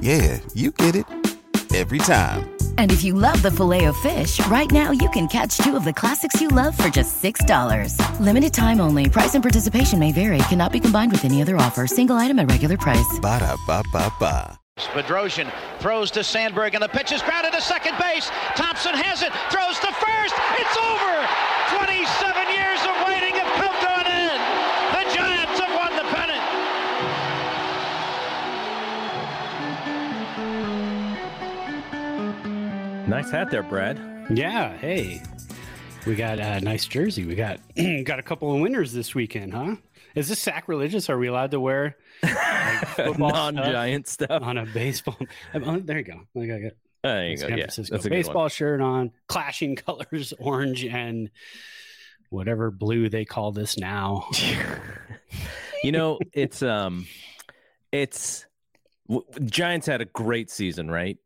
Yeah, you get it every time. And if you love the filet of fish, right now you can catch two of the classics you love for just $6. Limited time only. Price and participation may vary. Cannot be combined with any other offer. Single item at regular price. Ba da ba ba ba. Bedrosian throws to Sandberg, and the pitch is grounded to second base. Thompson has it, throws to first. It's over. 27 Nice hat there, Brad. Yeah. Hey, we got a nice jersey. We got got a couple of winners this weekend, huh? Is this sacrilegious? Are we allowed to wear like, Non-giant stuff. on a baseball? oh, there you go. I got There you go. San Yeah, Francisco that's a baseball shirt on, clashing colors, orange and whatever blue they call this now. you know, it's um, it's w- Giants had a great season, right?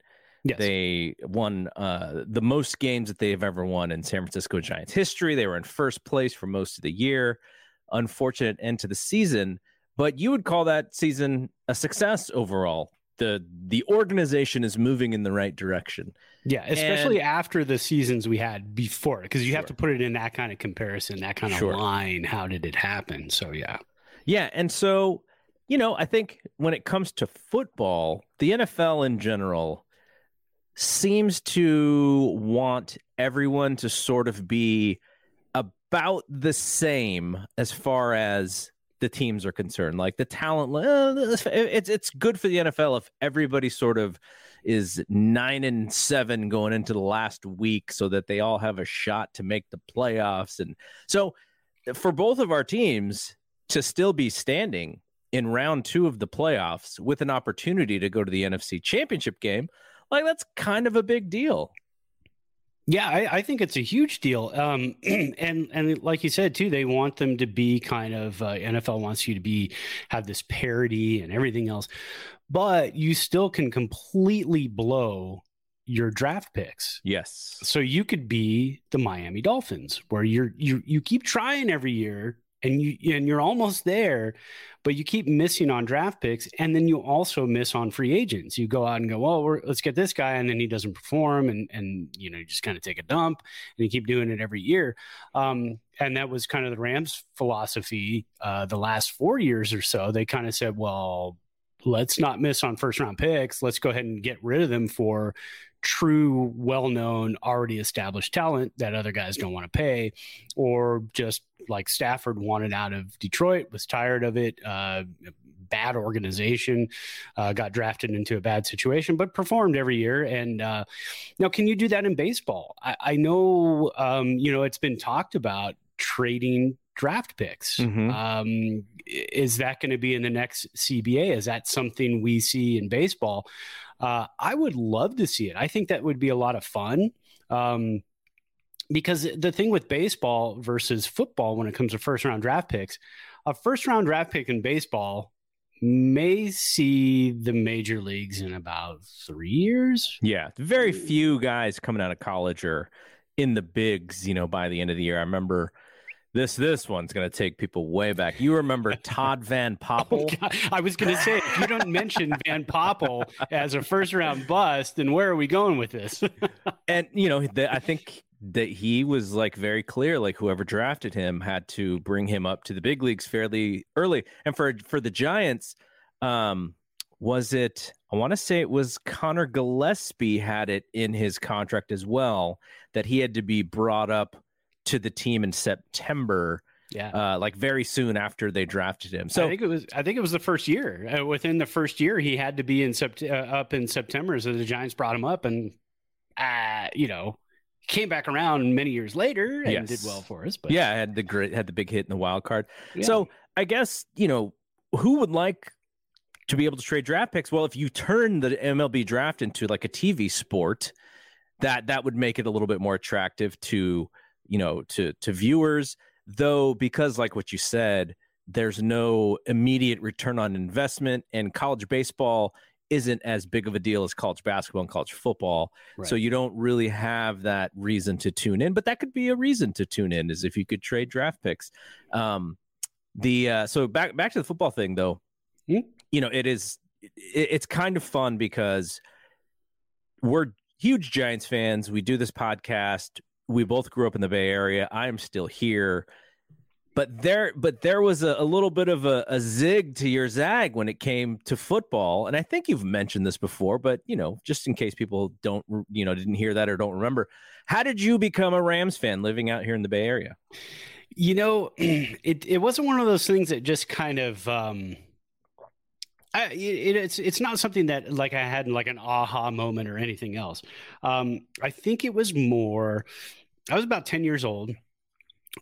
Yes. They won uh, the most games that they've ever won in San Francisco Giants history. They were in first place for most of the year. Unfortunate end to the season, but you would call that season a success overall. the The organization is moving in the right direction. Yeah, especially And- after the seasons we had before, because you have to put it in that kind of comparison, that kind of Sure. line. How did it happen? So yeah, Yeah, and so you know, I think when it comes to football, the NFL in general seems to want everyone to sort of be about the same as far as the teams are concerned. Like the talent, uh, it's it's good for the NFL if everybody sort of is nine and seven going into the last week, so that they all have a shot to make the playoffs. And so, for both of our teams to still be standing in round two of the playoffs with an opportunity to go to the NFC Championship game, like that's kind of a big deal. yeah, I, I think it's a huge deal. Um, and and like you said too, they want them to be kind of uh, NFL wants you to be have this parity and everything else, but you still can completely blow your draft picks. Yes. So you could be the Miami Dolphins, where you're you you keep trying every year and you and you're almost there, but you keep missing on draft picks, and then you also miss on free agents. You go out and go, well, let's get this guy, and then he doesn't perform, and and you know you just kind of take a dump, and you keep doing it every year. Um, and that was kind of the Rams' philosophy uh, the last four years or so. They kind of said, well, let's not miss on first round picks. Let's go ahead and get rid of them for true, well known, already established talent that other guys don't want to pay, or just like Stafford wanted out of Detroit, was tired of it. Uh, bad organization, uh, got drafted into a bad situation, but performed every year. And uh, now, can you do that in baseball? I, I know, um, you know, it's been talked about trading draft picks. Mhm. Um, is that going to be in the next CBA? Is that something we see in baseball? Uh, I would love to see it. I think that would be a lot of fun. Um, because the thing with baseball versus football, when it comes to first round draft picks, a first round draft pick in baseball may see the major leagues in about three years. Yeah. Very few guys coming out of college are in the bigs, you know, by the end of the year. I remember this this one's gonna take people way back. You remember Todd Van Poppel? Oh, I was going to say, if you don't mention Van Poppel as a first round bust, then where are we going with this? and you know the, i think that he was like very clear like whoever drafted him had to bring him up to the big leagues fairly early and for for the giants um was it i want to say it was conor gillaspie had it in his contract as well that he had to be brought up to the team in september yeah. uh like very soon after they drafted him So I think it was. I think it was the first year. Uh, within the first year, he had to be in sept- uh, up in September, so the Giants brought him up, and uh, you know, came back around many years later and Yes. did well for us. But yeah had the great had the big hit in the wild card yeah. So I guess you know who would like to be able to trade draft picks. Well, if you turn the MLB draft into like a TV sport, that that would make it a little bit more attractive to you know to to viewers. Though, because like what you said, there's no immediate return on investment, and college baseball isn't as big of a deal as college basketball and college football. Right. So you don't really have that reason to tune in, but that could be a reason to tune in is if you could trade draft picks. Um, the uh, so back back to the football thing though, mm-hmm. you know, it is it, it's kind of fun because we're huge Giants fans. We do this podcast. We both grew up in the Bay Area. I am still here. But there but there was a, a little bit of a, a, zig to your zag when it came to football. And i think you've mentioned this before but you know just in case people don't you know didn't hear that or don't remember how did you become a rams fan living out here in the bay area? You know it, it wasn't one of those things that just kind of um I, it, it's it's not something that like I had like an aha moment or anything else. Um, I think it was more. I was about ten years old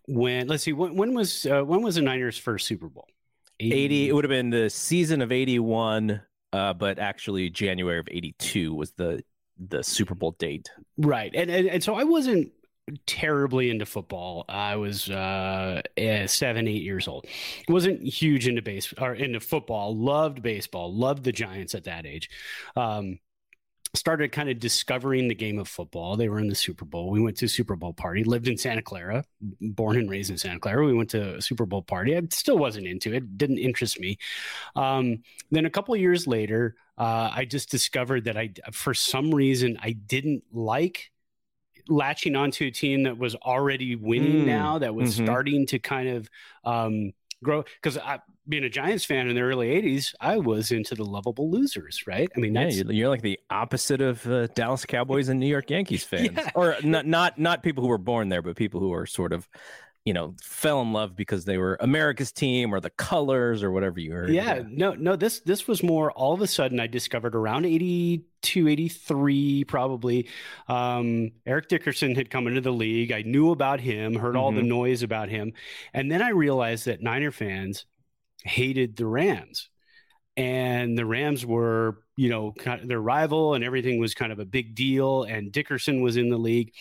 when let's see when, when was uh, when was the Niners first Super Bowl? 80, 80 it would have been the season of 81 uh, but actually January of 82 was the the Super Bowl date. Right. And and, and so I wasn't terribly into football. I was uh, eh, seven, eight years old. wasn't huge into base or into football. Loved baseball. Loved the Giants at that age. Um, started kind of discovering the game of football. They were in the Super Bowl. We went to a Super Bowl party. Lived in Santa Clara, born and raised in Santa Clara. We went to a Super Bowl party. I still wasn't into it. Didn't interest me. Um, then a couple years later, uh, I just discovered that I, for some reason, I didn't like latching onto a team that was already winning mm. now, that was mm-hmm. starting to kind of um, grow. Because I being a Giants fan in the early '80s, I was into the lovable losers, right? I mean, yeah, you're like the opposite of uh, Dallas Cowboys and New York Yankees fans, yeah. or not not not people who were born there, but people who are sort of, you know, fell in love because they were America's team or the colors or whatever you heard. Yeah, yeah. no, no, this this was more. All of a sudden, I discovered around 82, 83, probably. Um, Eric Dickerson had come into the league. I knew about him, heard mm-hmm. all the mm-hmm. noise about him, and then I realized that Niner fans hated the Rams. And the Rams were, you know, kind of their rival, and everything was kind of a big deal. And Dickerson was in the league.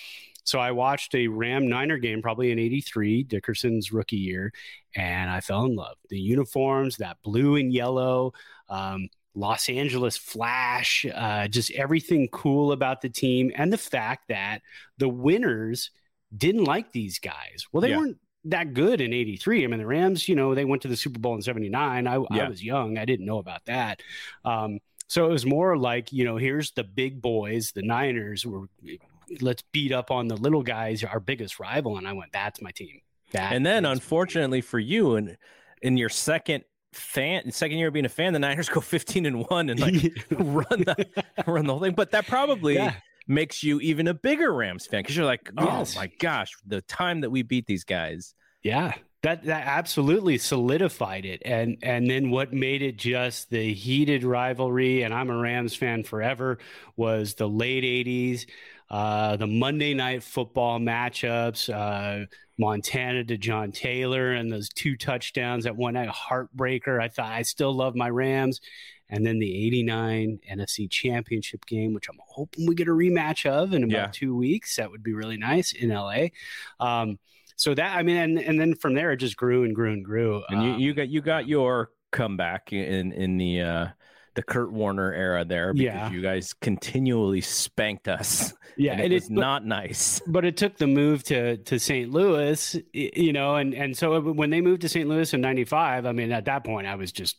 So I watched a Ram Niner game probably in 83, Dickerson's rookie year, and I fell in love. The uniforms, that blue and yellow, um, Los Angeles flash, uh, just everything cool about the team, and the fact that the winners didn't like these guys. Well, they yeah. weren't that good in 83. I mean, the Rams, you know, they went to the Super Bowl in 79. I, yeah. I was young. I didn't know about that. Um, so it was more like, you know, here's the big boys, the Niners were, let's beat up on the little guys, our biggest rival. And I went, that's my team. That and then unfortunately for you and in your second fan second year of being a fan, the Niners go 15 and one and like run the run the whole thing. But that probably yeah makes you even a bigger Rams fan because you're like, oh yes. my gosh, the time that we beat these guys. Yeah, that that absolutely solidified it, and and then what made it just the heated rivalry. And I'm a Rams fan forever. Was the late '80s, uh, the Monday Night Football matchups, uh, Montana to John Taylor, and those two touchdowns that one heartbreaker. I thought I still love my Rams, and then the 89 NFC championship game, which I'm hoping we get a rematch of in about yeah. two weeks. That would be really nice in LA. Um, so that, I mean, and, and then from there, it just grew and grew and grew. And you, you um, got, you got your comeback in, in the, uh, the Kurt Warner era there because yeah. you guys continually spanked us. Yeah, and it was not nice. But it took the move to to St. Louis, you know, and and so when they moved to St. Louis in '95, I mean, at that point, I was just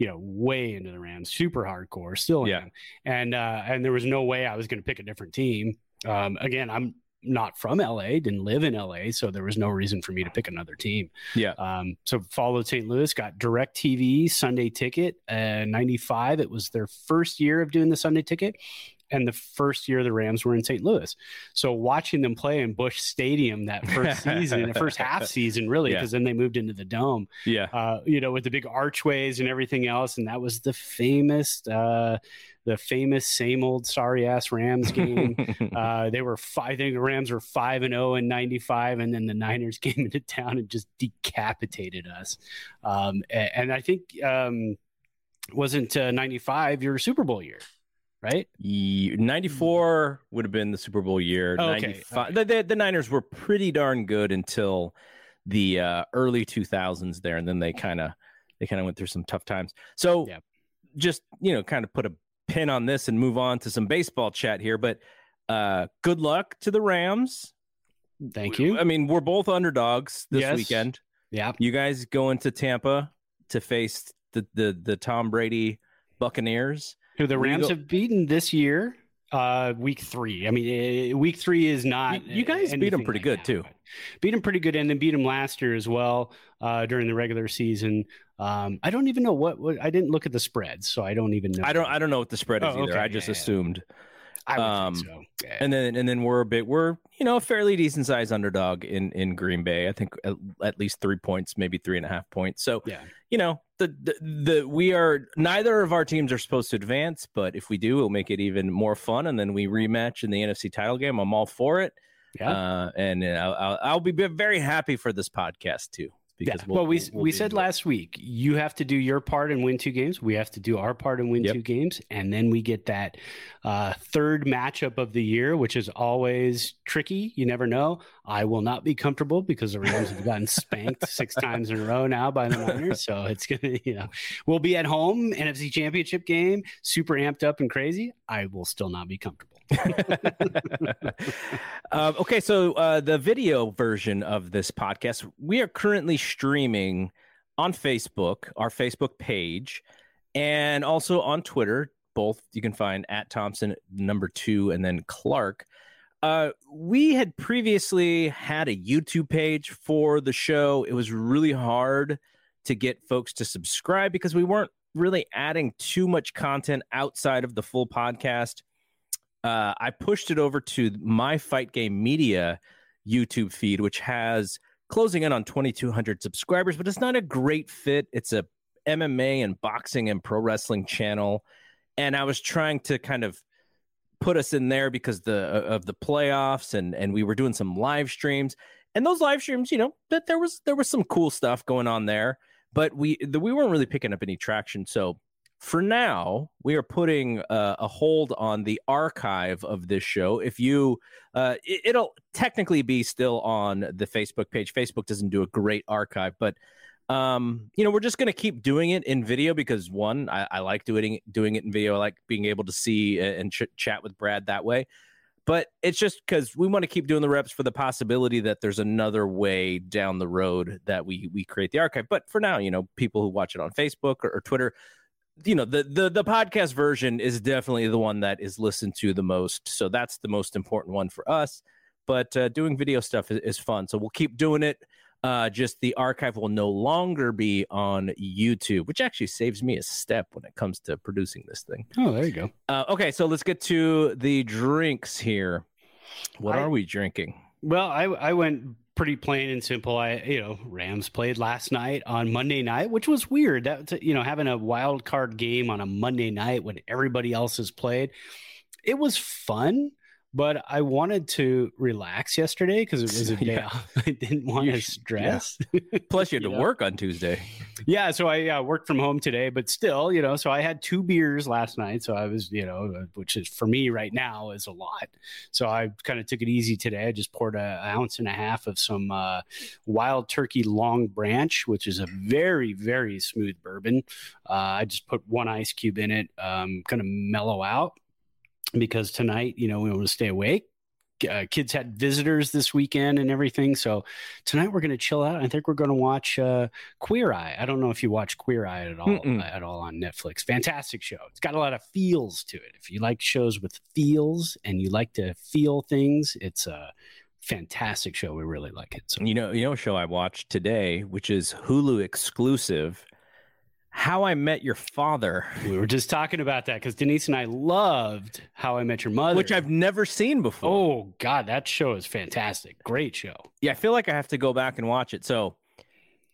you know, way into the Rams, super hardcore, still yeah. Am. And uh, and there was no way I was going to pick a different team. Um, again, I'm not from LA, didn't live in LA, so there was no reason for me to pick another team. Yeah. Um, so followed St. Louis, got DirecTV Sunday Ticket. Uh, 95, it was their first year of doing the Sunday Ticket, and the first year the Rams were in St. Louis. So watching them play in Busch Stadium that first season, the first half season, really, because yeah. then they moved into the dome. Yeah, uh, you know, with the big archways and everything else, and that was the famous, uh, the famous same old sorry ass Rams game. uh, they were five. I think the Rams were five and zero in '95, and then the Niners came into town and just decapitated us. Um, and, and, I think. Um, wasn't uh, 95 your Super Bowl year, right? Ye- 94 would have been the Super Bowl year. Oh, okay, 95 okay. The, the, the Niners were pretty darn good until the uh, early 2000s there, and then they kind of they kind of went through some tough times. So Yeah. just you know, kind of put a pin on this and move on to some baseball chat here. But uh, good luck to the Rams. Thank you. I mean, we're both underdogs this Yes. weekend. yeah. You guys going to Tampa to face the the the Tom Brady Buccaneers. Who the Rams have beaten this year, uh, week three. I mean, uh, week three is not. You- guys beat them pretty like good, that, too. Beat them pretty good, and then beat them last year as well uh, during the regular season. Um, I don't even know what, what. I didn't look at the spreads, so I don't even know. I don't I don't know what the spread is Oh, either. okay. I just Yeah, assumed. I would um, think so. Yeah. And then and then we're a bit we're you know a fairly decent sized underdog in in Green Bay. I think at, at least three points, maybe three and a half points. So yeah. you know the, the the we are neither of our teams are supposed to advance, but if we do, it'll make it even more fun. And then we rematch in the NFC title game. I'm all for it. Yeah. Uh, and uh, I'll, I'll I'll be very happy for this podcast too. Yeah. Because Well, we we'll we said last week you have to do your part and win two games. We have to do our part and win Yep. two games, and then we get that uh, third matchup of the year, which is always tricky. You never know. I will not be comfortable because the Rams have gotten spanked six times in a row now by the Niners. So it's gonna, you know, we'll be at home NFC Championship game, super amped up and crazy. I will still not be comfortable. um, okay, so uh, the video version of this podcast, we are currently streaming on Facebook, our Facebook page, and also on Twitter. Both you can find at Thompson number two and then Clark. Uh, we had previously had a YouTube page for the show. It was really hard to get folks to subscribe because we weren't really adding too much content outside of the full podcast uh, I pushed it over to my Fight Game Media YouTube feed, which has closing in on 2,200 subscribers, but it's not a great fit. It's a MMA and boxing and pro wrestling channel, and I was trying to kind of put us in there because the uh, of the playoffs, and and we were doing some live streams, and those live streams, you know, that there was there was some cool stuff going on there, but we the, we weren't really picking up any traction, so for now, we are putting uh, a hold on the archive of this show. If you, uh, it, it'll technically be still on the Facebook page. Facebook doesn't do a great archive, but um, you know, we're just going to keep doing it in video because one, I, I like doing doing it in video. I like being able to see and ch- chat with Brad that way. But it's just because we want to keep doing the reps for the possibility that there's another way down the road that we we create the archive. But for now, you know, people who watch it on Facebook or, or Twitter, you know the, the the podcast version is definitely the one that is listened to the most. So that's the most important one for us. But uh, doing video stuff is, is fun. So we'll keep doing it. Uh, just the archive will no longer be on youtube which actually saves me a step when it comes to producing this thing. Oh, there you go. uh, okay. So let's get to the drinks here. What I- are we drinking? Well, I I went pretty plain and simple. I you know Rams played last night on Monday night, which was weird. That you know having a wild card game on a Monday night when everybody else has played, it was fun. But I wanted to relax yesterday because it was a day Yeah. off. I didn't want to stress. plus you had to You know? work on tuesday Yeah, so I uh, worked from home today, but still, you know, so I had two beers last night. So I was, you know, uh, which is for me right now is a lot. So I kind of took it easy today. I just poured a ounce and a half of some uh, Wild Turkey Longbranch, which is a very, very smooth bourbon. Uh, I just put one ice cube in it, um, kind of mellow out because tonight, you know, we want to stay awake. Uh, kids had visitors this weekend and everything. So tonight we're going to chill out. I think we're going to watch uh, Queer Eye. I don't know if you watch Queer Eye at all Mm-mm. at all on Netflix. Fantastic show. It's got a lot of feels to it. If you like shows with feels and you like to feel things, it's a fantastic show. We really like it. So You know, you know, a show I watched today, which is Hulu exclusive, How I Met Your Father, we were just talking about that because Denise and I loved How I Met Your Mother, which I've never seen before. oh god, that show is fantastic. Great show. yeah, I feel like I have to go back and watch it. So,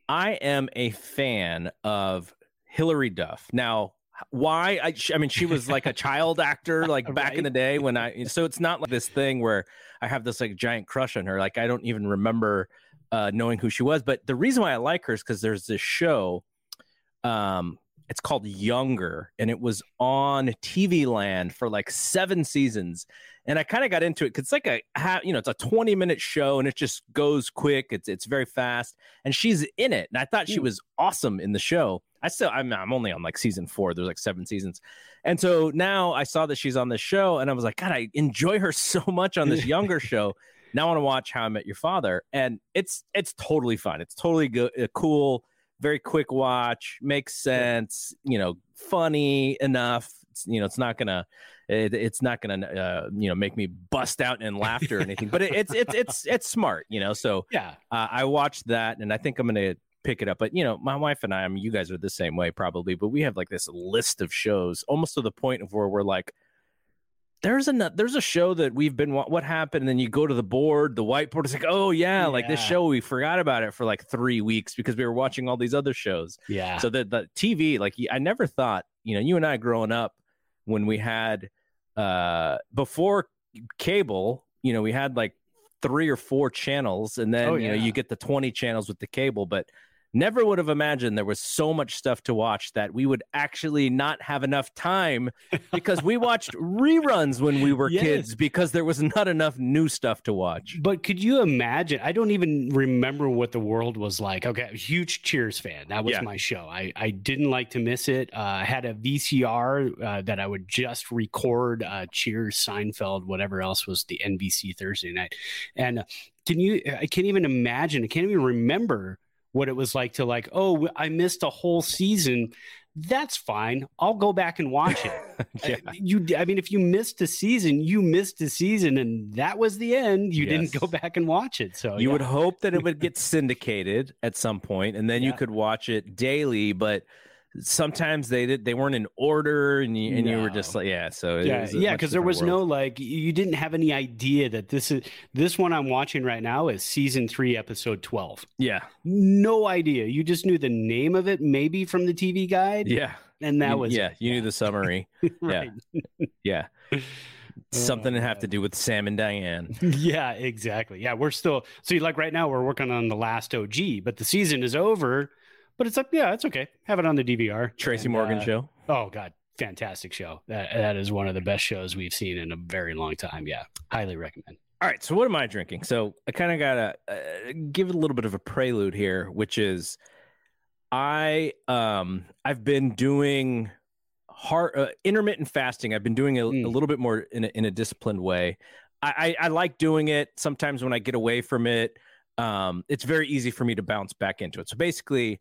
I am a fan of Hilary Duff. Now, why? I, I mean, she was like a child actor, like back in the day when I. So it's not like this thing where I have this like giant crush on her. Like I don't even remember uh, knowing who she was. But the reason why I like her is because there's this show um, it's called Younger, and it was on TV Land for like seven seasons. And I kind of got into it because it's like a you know it's a 20 minute show and it just goes quick. It's it's very fast, and she's in it. And I thought she was awesome in the show. I still I'm I'm only on like season four. There's like seven seasons, and so now I saw that she's on the show, and I was like, God, I enjoy her so much on this Younger show. Now I want to watch How I Met Your Father, and it's it's totally fun. It's totally good, uh, cool very quick watch, makes sense, you know, funny enough. It's, you know, it's not gonna, it, it's not gonna, uh, you know, make me bust out in laughter or anything. but it, it's it's it's it's smart, you know. So yeah, uh, I watched that, and I think I'm gonna pick it up. But you know, my wife and I, I mean, you guys are the same way probably, but we have like this list of shows, almost to the point of where we're like there's a there's a show that we've been what happened and then you go to the board the whiteboard is like oh yeah, yeah, like this show we forgot about it for like three weeks because we were watching all these other shows. Yeah. So the, the tv like i never thought you know you and i growing up when we had uh before cable you know we had like three or four channels and then oh, you know you get the 20 channels with the cable but never would have imagined there was so much stuff to watch that we would actually not have enough time because we watched reruns when we were yes. kids because there was not enough new stuff to watch. But could you imagine? I don't even remember what the world was like. Okay, huge Cheers fan. That was yeah. my show. I, I didn't like to miss it. Uh, I had a VCR uh, that I would just record uh, Cheers, Seinfeld, whatever else was the NBC Thursday night. And uh, can you, I can't even imagine, I can't even remember what it was like to like, oh, I missed a whole season. That's fine. I'll go back and watch it. yeah. Uh, you, I mean, if you missed a season, you missed a season, and that was the end. You yes. didn't go back and watch it. So you yeah. would hope that it would get syndicated at some point, and then yeah. you could watch it daily. But sometimes they did they weren't in order and you, and no. you were just like yeah so yeah yeah because there was world. no like you didn't have any idea that this is this one i'm watching right now is season three episode 12 yeah. No idea. You just knew the name of it maybe from the tv guide? Yeah. And that you, was yeah you knew the summary. Yeah. Yeah. Oh, Something to have to do with Sam and Diane. Yeah, exactly. Yeah, we're still see like right now we're working on the last OG, but the season is over but it's like, yeah, it's okay. Have it on the DVR. Tracy and, Morgan uh, show. Oh God, fantastic show. That that is one of the best shows we've seen in a very long time. Yeah, highly recommend. All right, so what am I drinking? So I kind of gotta uh, give it a little bit of a prelude here, which is I um I've been doing hard uh, intermittent fasting. I've been doing a, mm. a little bit more in a, in a disciplined way. I, I, I like doing it. Sometimes when I get away from it, um, it's very easy for me to bounce back into it. So basically,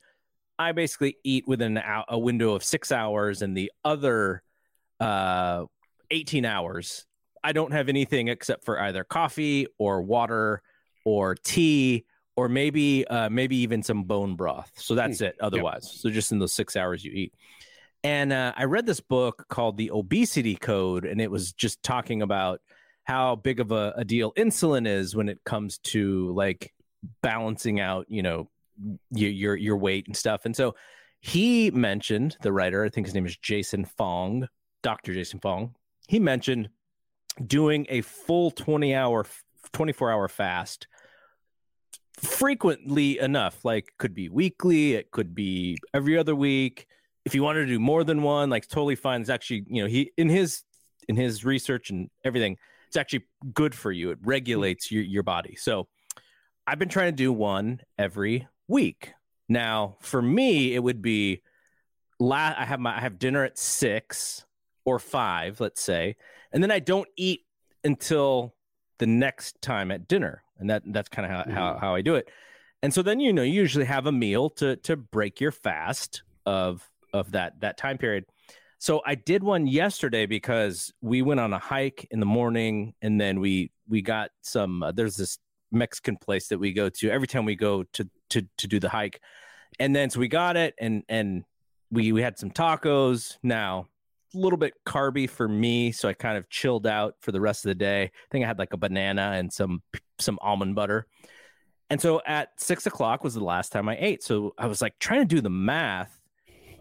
I basically eat within a window of six hours, and the other uh, 18 hours, I don't have anything except for either coffee or water or tea or maybe uh, maybe even some bone broth. So that's mm. it. Otherwise, yep. so just in those six hours you eat. And uh, I read this book called The Obesity Code, and it was just talking about how big of a, a deal insulin is when it comes to like balancing out, you know, your, your your weight and stuff. And so he mentioned the writer, I think his name is Jason Fung, Dr. Jason Fung. He mentioned doing a full 20 hour 24 hour fast frequently enough like could be weekly it could be every other week if you wanted to do more than one like totally fine it's actually you know he in his in his research and everything it's actually good for you it regulates your, your body so i've been trying to do one every week. Now, for me, it would be la- I have my I have dinner at six or five, let's say, and then I don't eat until the next time at dinner, and that that's kind of how, mm. how how I do it. And so then you know you usually have a meal to to break your fast of of that that time period. So I did one yesterday because we went on a hike in the morning, and then we we got some. Uh, there's this Mexican place that we go to every time we go to to to do the hike. And then so we got it and and we we had some tacos. Now a little bit carby for me, so I kind of chilled out for the rest of the day. I think I had like a banana and some some almond butter. And so at six o'clock was the last time I ate. So I was like trying to do the math,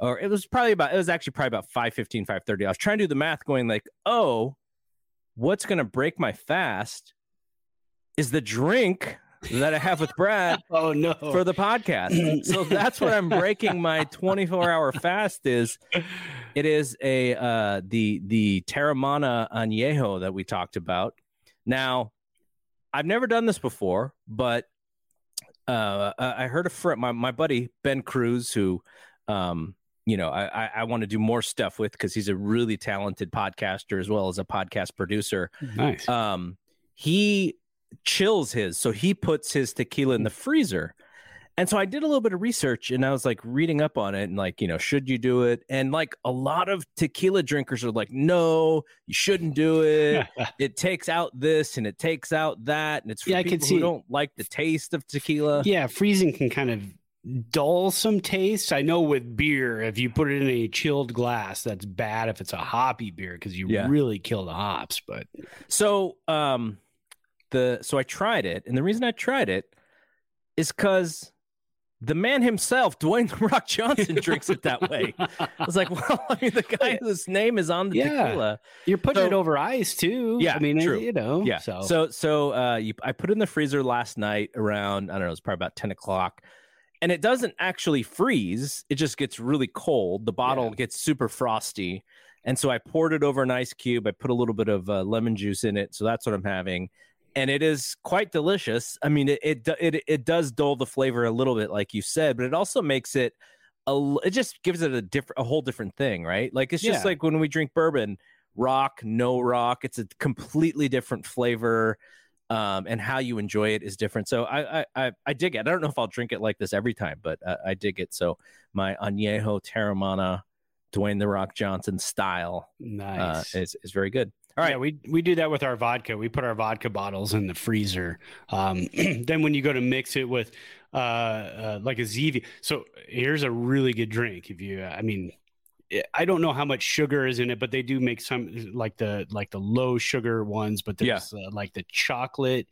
or it was probably about it was actually probably about 5 15, 5 30. I was trying to do the math, going like, oh, what's gonna break my fast is the drink that I have with Brad. oh no! For the podcast, so that's what I'm breaking my 24 hour fast. Is it is a uh, the the Teremana Añejo that we talked about. Now, I've never done this before, but uh, I heard a friend, my my buddy Ben Cruz, who um, you know, I, I want to do more stuff with because he's a really talented podcaster as well as a podcast producer. Nice. Um, he chills his, so he puts his tequila in the freezer. And so I did a little bit of research and I was like reading up on it and like, you know, should you do it? And like a lot of tequila drinkers are like, no, you shouldn't do it. it takes out this and it takes out that. And it's for Yeah, I people could who see- don't like the taste of tequila. Yeah, freezing can kind of dull some taste. I know with beer, if you put it in a chilled glass, that's bad if it's a hoppy beer because you Yeah. really kill the hops. But So um the so I tried it, and the reason I tried it is because the man himself, Dwayne the Rock Johnson, drinks it that way. I was like, well, I mean, the guy whose name is on the Yeah. tequila. you're putting So- it over ice too. Yeah, I mean, true. you know, Yeah. So, So so uh you I put it in the freezer last night around, I don't know, it's probably about 10 o'clock. And it doesn't actually freeze, it just gets really cold. The bottle Yeah. gets super frosty. And so I poured it over an ice cube. I put a little bit of uh, lemon juice in it. So that's what I'm having. And it is quite delicious. I mean, it, it it it does dull the flavor a little bit, like you said, but it also makes it a. It just gives it a different, a whole different thing, right? Like it's just Yeah. like when we drink bourbon, rock, no rock. It's a completely different flavor, um, and how you enjoy it is different. So I I I, I dig it. I don't know if I'll drink it like this every time, but uh, I dig it. So my Añejo Teremana, Dwayne the Rock Johnson style uh, nice. is is very good. All right, Yeah, we we do that with our vodka. We put our vodka bottles in the freezer. Um, then when you go to mix it with uh, uh, like a Zevia, so here's a really good drink. If you, I mean, I don't know how much sugar is in it, but they do make some like the like the low sugar ones. But there's uh, like the chocolate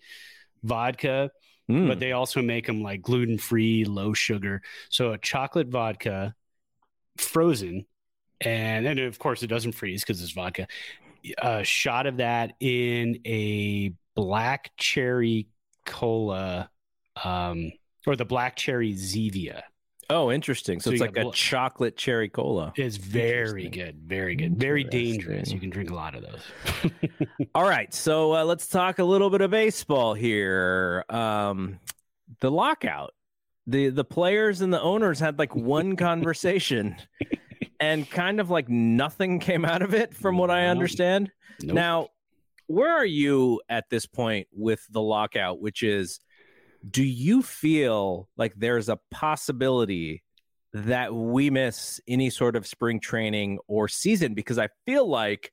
vodka, Mm. but they also make them like gluten free, low sugar. So a chocolate vodka, frozen, and then of course it doesn't freeze because it's vodka. A shot of that in a black cherry cola, um, or the black cherry Zevia. oh, interesting. So, So it's like got a bl- chocolate cherry cola. It's very good, very good, very dangerous. You can drink a lot of those. All right, so uh, let's talk a little bit of baseball here. Um, the lockout, the the players and the owners had like one conversation, and kind of like nothing came out of it, from what I understand. Nope. Now, where are you at this point with the lockout? Which is, do you feel like there's a possibility that we miss any sort of spring training or season? Because I feel like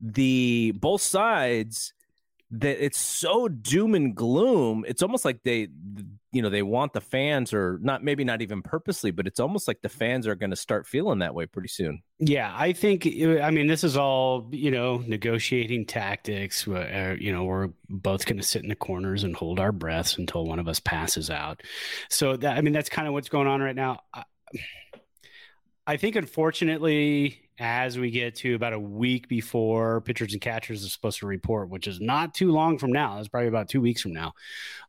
the both sides that it's so doom and gloom. It's almost like they, you know, they want the fans, or not, maybe not even purposely, but it's almost like the fans are going to start feeling that way pretty soon. Yeah, I think. I mean, this is all you know, negotiating tactics. Uh, you know, we're both going to sit in the corners and hold our breaths until one of us passes out. So that I mean, that's kind of what's going on right now. I, I think, unfortunately, as we get to about a week before pitchers and catchers are supposed to report, which is not too long from now, it's probably about two weeks from now,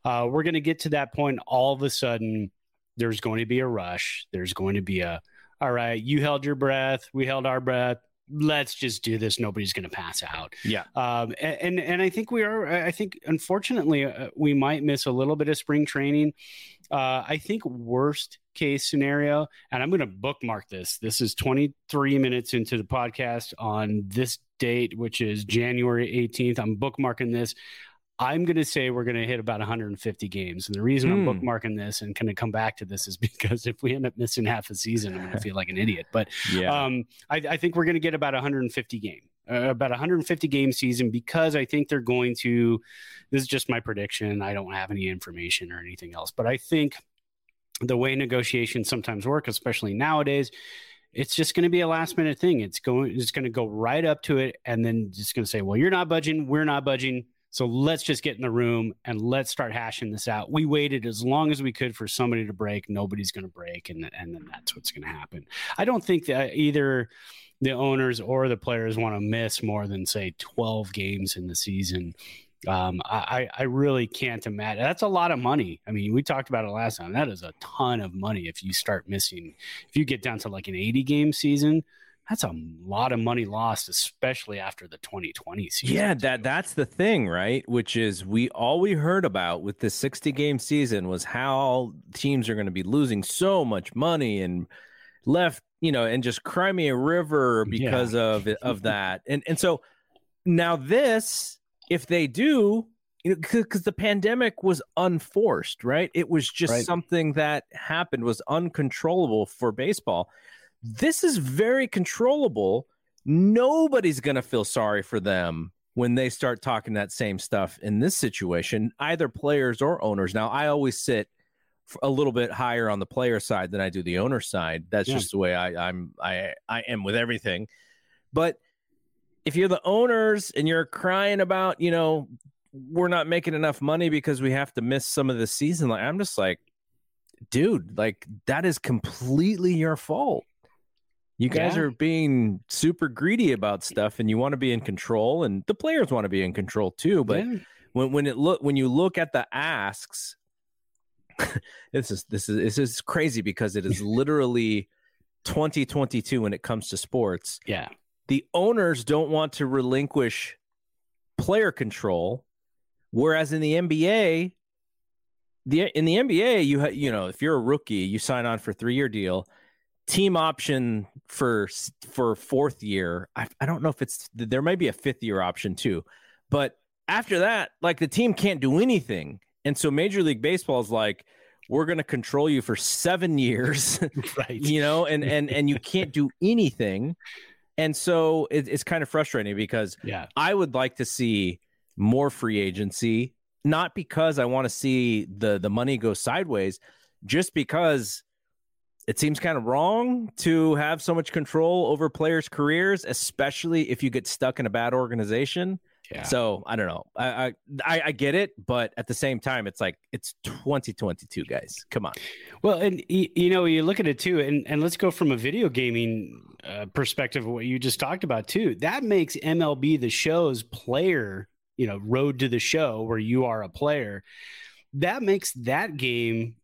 uh, we're going to get to that point. All of a sudden, there's going to be a rush. There's going to be a all right, you held your breath, we held our breath. Let's just do this. Nobody's going to pass out. Yeah. Um, a- and and I think we are. I think unfortunately uh, we might miss a little bit of spring training. Uh, I think worst case scenario, and I'm going to bookmark this. This is 23 minutes into the podcast on this date, which is January 18th. I'm bookmarking this. I'm going to say we're going to hit about 150 games. And the reason I'm Hmm. bookmarking this and going to come back to this is because if we end up missing half a season, I'm going to feel like an idiot. But Yeah. um, I, I think we're going to get about 150 game, uh, about 150 game season because I think they're going to. This is just my prediction. I don't have any information or anything else, but I think the way negotiations sometimes work, especially nowadays, it's just going to be a last minute thing. It's going, it's going to go right up to it, and then just going to say, "Well, you're not budging, we're not budging." So let's just get in the room and let's start hashing this out. We waited as long as we could for somebody to break. Nobody's going to break, and and then that's what's going to happen. I don't think that either the owners or the players want to miss more than say 12 games in the season. Um, I, I really can't imagine. That's a lot of money. I mean, we talked about it last time. That is a ton of money if you start missing. If you get down to like an 80 game season, that's a lot of money lost, especially after the 2020 season. Yeah, that that's the thing, right? Which is we all we heard about with the 60 game season was how teams are going to be losing so much money and left, you know, and just cry me a river because yeah. of of that. And and so now this if they do, you know, because the pandemic was unforced, right? It was just right. something that happened, was uncontrollable for baseball. This is very controllable. Nobody's going to feel sorry for them when they start talking that same stuff in this situation, either players or owners. Now, I always sit a little bit higher on the player side than I do the owner side. That's yeah. just the way I, I'm. I I am with everything, but if you're the owners and you're crying about, you know, we're not making enough money because we have to miss some of the season, like I'm just like, dude, like that is completely your fault. You guys yeah. are being super greedy about stuff and you want to be in control and the players want to be in control too, but yeah. when when it look when you look at the asks this is this is this is crazy because it is literally 2022 when it comes to sports. Yeah the owners don't want to relinquish player control, whereas in the NBA, the in the NBA, you ha, you know if you're a rookie, you sign on for three year deal, team option for for fourth year. I, I don't know if it's there might be a fifth year option too, but after that, like the team can't do anything, and so Major League Baseball is like we're going to control you for seven years right you know and and and you can't do anything and so it, it's kind of frustrating because yeah. I would like to see more free agency, not because I want to see the the money go sideways, just because it seems kind of wrong to have so much control over players' careers, especially if you get stuck in a bad organization. Yeah. So I don't know. I, I I get it, but at the same time, it's like it's 2022, guys. Come on. Well, and you know, you look at it too, and and let's go from a video gaming uh, perspective of what you just talked about too. That makes MLB the show's player, you know, road to the show where you are a player. That makes that game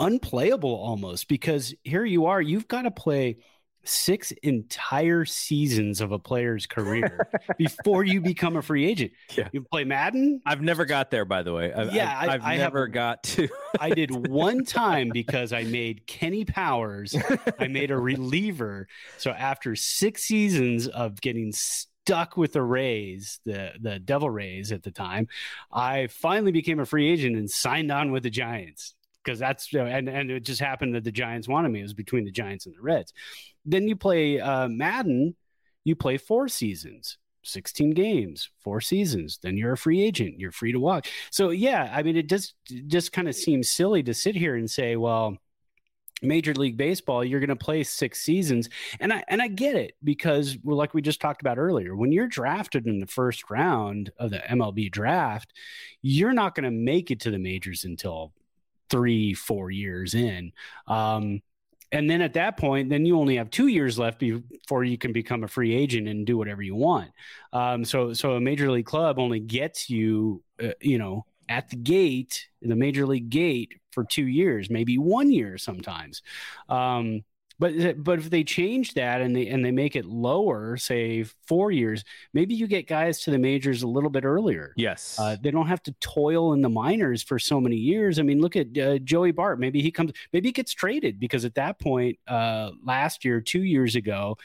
unplayable almost because here you are, you've got to play six entire seasons of a player's career before you become a free agent. Yeah. You play Madden? I've never got there, by the way. I've, yeah, I've, I've I, never have, got to. I did one time because I made Kenny Powers. I made a reliever. So after six seasons of getting stuck with the Rays, the the Devil Rays at the time, I finally became a free agent and signed on with the Giants because that's and and it just happened that the Giants wanted me. It was between the Giants and the Reds. Then you play uh, Madden, you play four seasons. 16 games, four seasons, then you're a free agent. You're free to walk. So yeah, I mean, it just just kind of seems silly to sit here and say, well, Major League Baseball, you're going to play six seasons, and I and I get it because, well, like we just talked about earlier, when you're drafted in the first round of the MLB draft, you're not going to make it to the majors until three, four years in. Um, and then at that point, then you only have two years left before you can become a free agent and do whatever you want. Um, so, so a major league club only gets you, uh, you know, at the gate, the major league gate for two years, maybe one year sometimes. Um, but but if they change that and they and they make it lower, say four years, maybe you get guys to the majors a little bit earlier. Yes, uh, they don't have to toil in the minors for so many years. I mean, look at uh, Joey Bart. Maybe he comes. Maybe he gets traded because at that point, uh, last year, two years ago.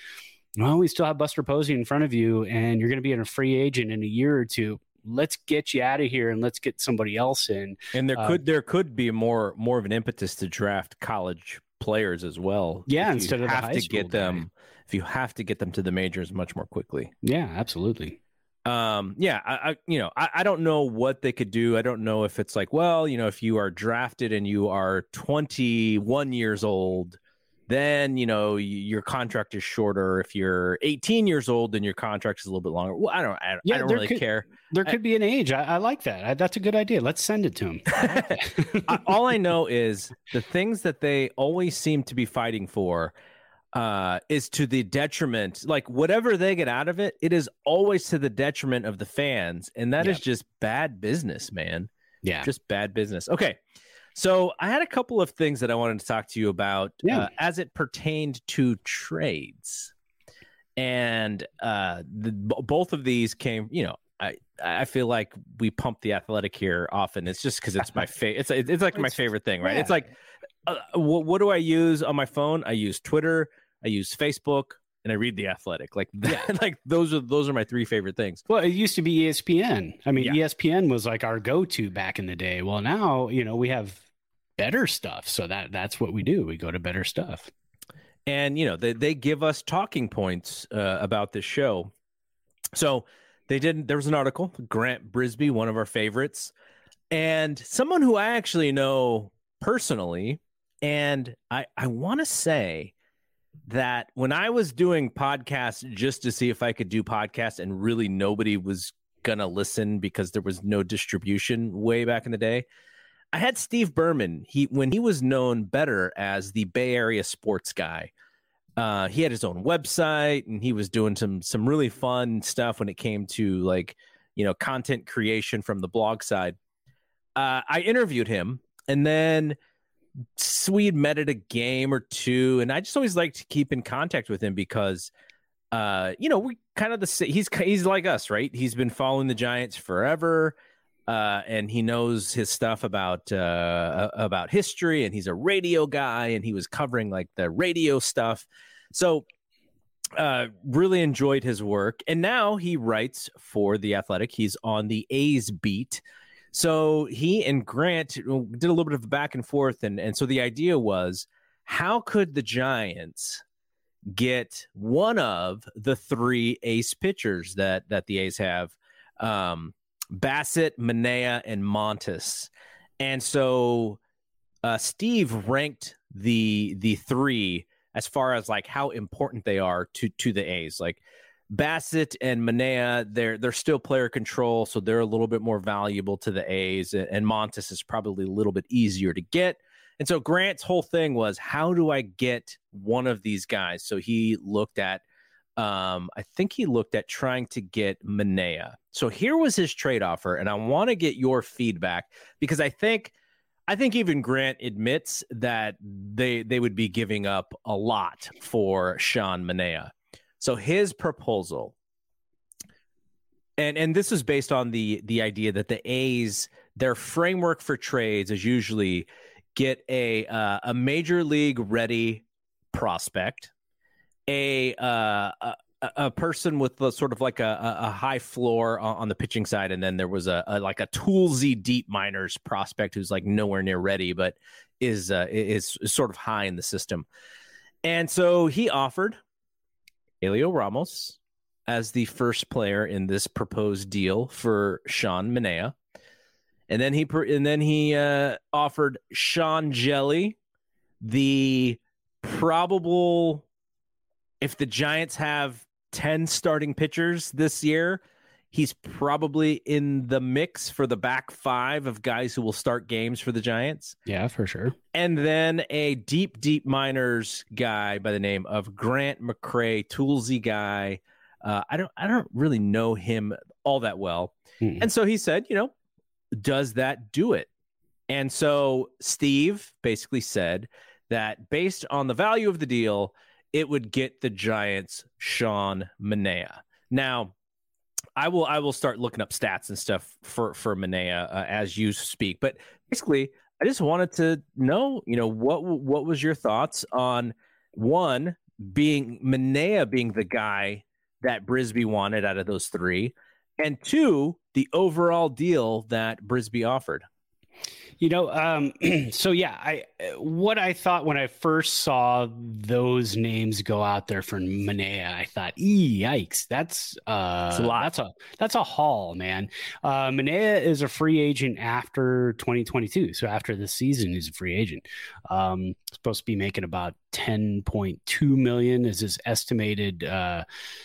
Well, we still have Buster Posey in front of you, and you're going to be in a free agent in a year or two let's get you out of here and let's get somebody else in. And there uh, could there could be more more of an impetus to draft college players as well. Yeah, instead of have to get them, if you have to get them to the majors much more quickly. Yeah, absolutely. Um, yeah, I, I you know, I, I don't know what they could do. I don't know if it's like, well, you know, if you are drafted and you are 21 years old, then you know your contract is shorter. If you're 18 years old, then your contract is a little bit longer. Well, I don't, I, yeah, I don't really could, care. There could be an age. I, I like that. I, that's a good idea. Let's send it to him. all I know is the things that they always seem to be fighting for. uh, is to the detriment. Like whatever they get out of it, it is always to the detriment of the fans, and that is Yep. just bad business, man. Yeah. Just bad business. Okay. So I had a couple of things that I wanted to talk to you about Yeah. uh, as it pertained to trades, and uh, the, b- both of these came. You know, I I feel like we pump the athletic here often. It's just because it's my favorite. It's it's like my favorite thing, right? It's like, uh, what, what do I use on my phone? I use Twitter, I use Facebook, and I read the Athletic. Like that, like those are those are my three favorite things. Well, it used to be ESPN. I mean, Yeah. ESPN was like our go-to back in the day. Well, now you know we have better stuff, so that that's what we do. We go to better stuff. and you know they, they give us talking points uh, about this show so they did there was an article grant brisbee one of our favorites and someone who i actually know personally and i i want to say that when i was doing podcasts just to see if i could do podcasts and really nobody was gonna listen because there was no distribution way back in the day I had Steve Berman. He when he was known better as the Bay Area sports guy. Uh, he had his own website and he was doing some some really fun stuff when it came to like you know content creation from the blog side. Uh, I interviewed him and then we had met at a game or two, and I just always like to keep in contact with him because uh, you know we kind of the he's he's like us, right? He's been following the Giants forever uh, and he knows his stuff about uh, about history, and he's a radio guy, and he was covering like the radio stuff. So, uh, really enjoyed his work, and now he writes for the Athletic. He's on the A's beat. So he and Grant did a little bit of back and forth, and and so the idea was, how could the Giants get one of the three ace pitchers that that the A's have? Um, Bassitt, Manaea, and Montas. And so uh, Steve ranked the the three as far as like how important they are to to the A's. Like Bassitt and Manaea, they're they're still player control, so they're a little bit more valuable to the A's. And Montas is probably a little bit easier to get. And so Grant's whole thing was, how do I get one of these guys? So he looked at um, I think he looked at trying to get Manaea. So here was his trade offer, and I want to get your feedback because I think I think even Grant admits that they they would be giving up a lot for Sean Manaea. So his proposal, and and this is based on the the idea that the A's their framework for trades is usually get a uh, a major league ready prospect a uh, a, a person with a, sort of like a, a high floor on, the pitching side, and then there was a, a like a toolsy deep miners prospect who's like nowhere near ready, but is uh, is, is sort of high in the system. And so he offered Heliot Ramos as the first player in this proposed deal for Sean Manaea. And then he and then he uh, offered Sean Hjelle, the probable if the Giants have 10 starting pitchers this year, he's probably in the mix for the back five of guys who will start games for the Giants. Yeah, for sure. And then a deep, deep minors guy by the name of Grant McCray, toolsy guy. Uh, I don't, I don't really know him all that well. Mm-mm. And so he said, you know, does that do it? And so Steve basically said that based on the value of the deal, it would get the Giants Sean Manaea. Now, I will I will start looking up stats and stuff for for Manaea uh, as you speak. But basically, I just wanted to know, you know, what what was your thoughts on one being Manaea being the guy that Brisbee wanted out of those three, and two the overall deal that Brisbee offered. You know, um, so yeah, I what I thought when I first saw those names go out there for Manaea, I thought, "Ee, yikes, that's uh, a lot. that's a that's a haul, man." Uh, Manaea is a free agent after 2022, so after the season, he's a free agent. Um, supposed to be making about 10.2 million is his estimated uh,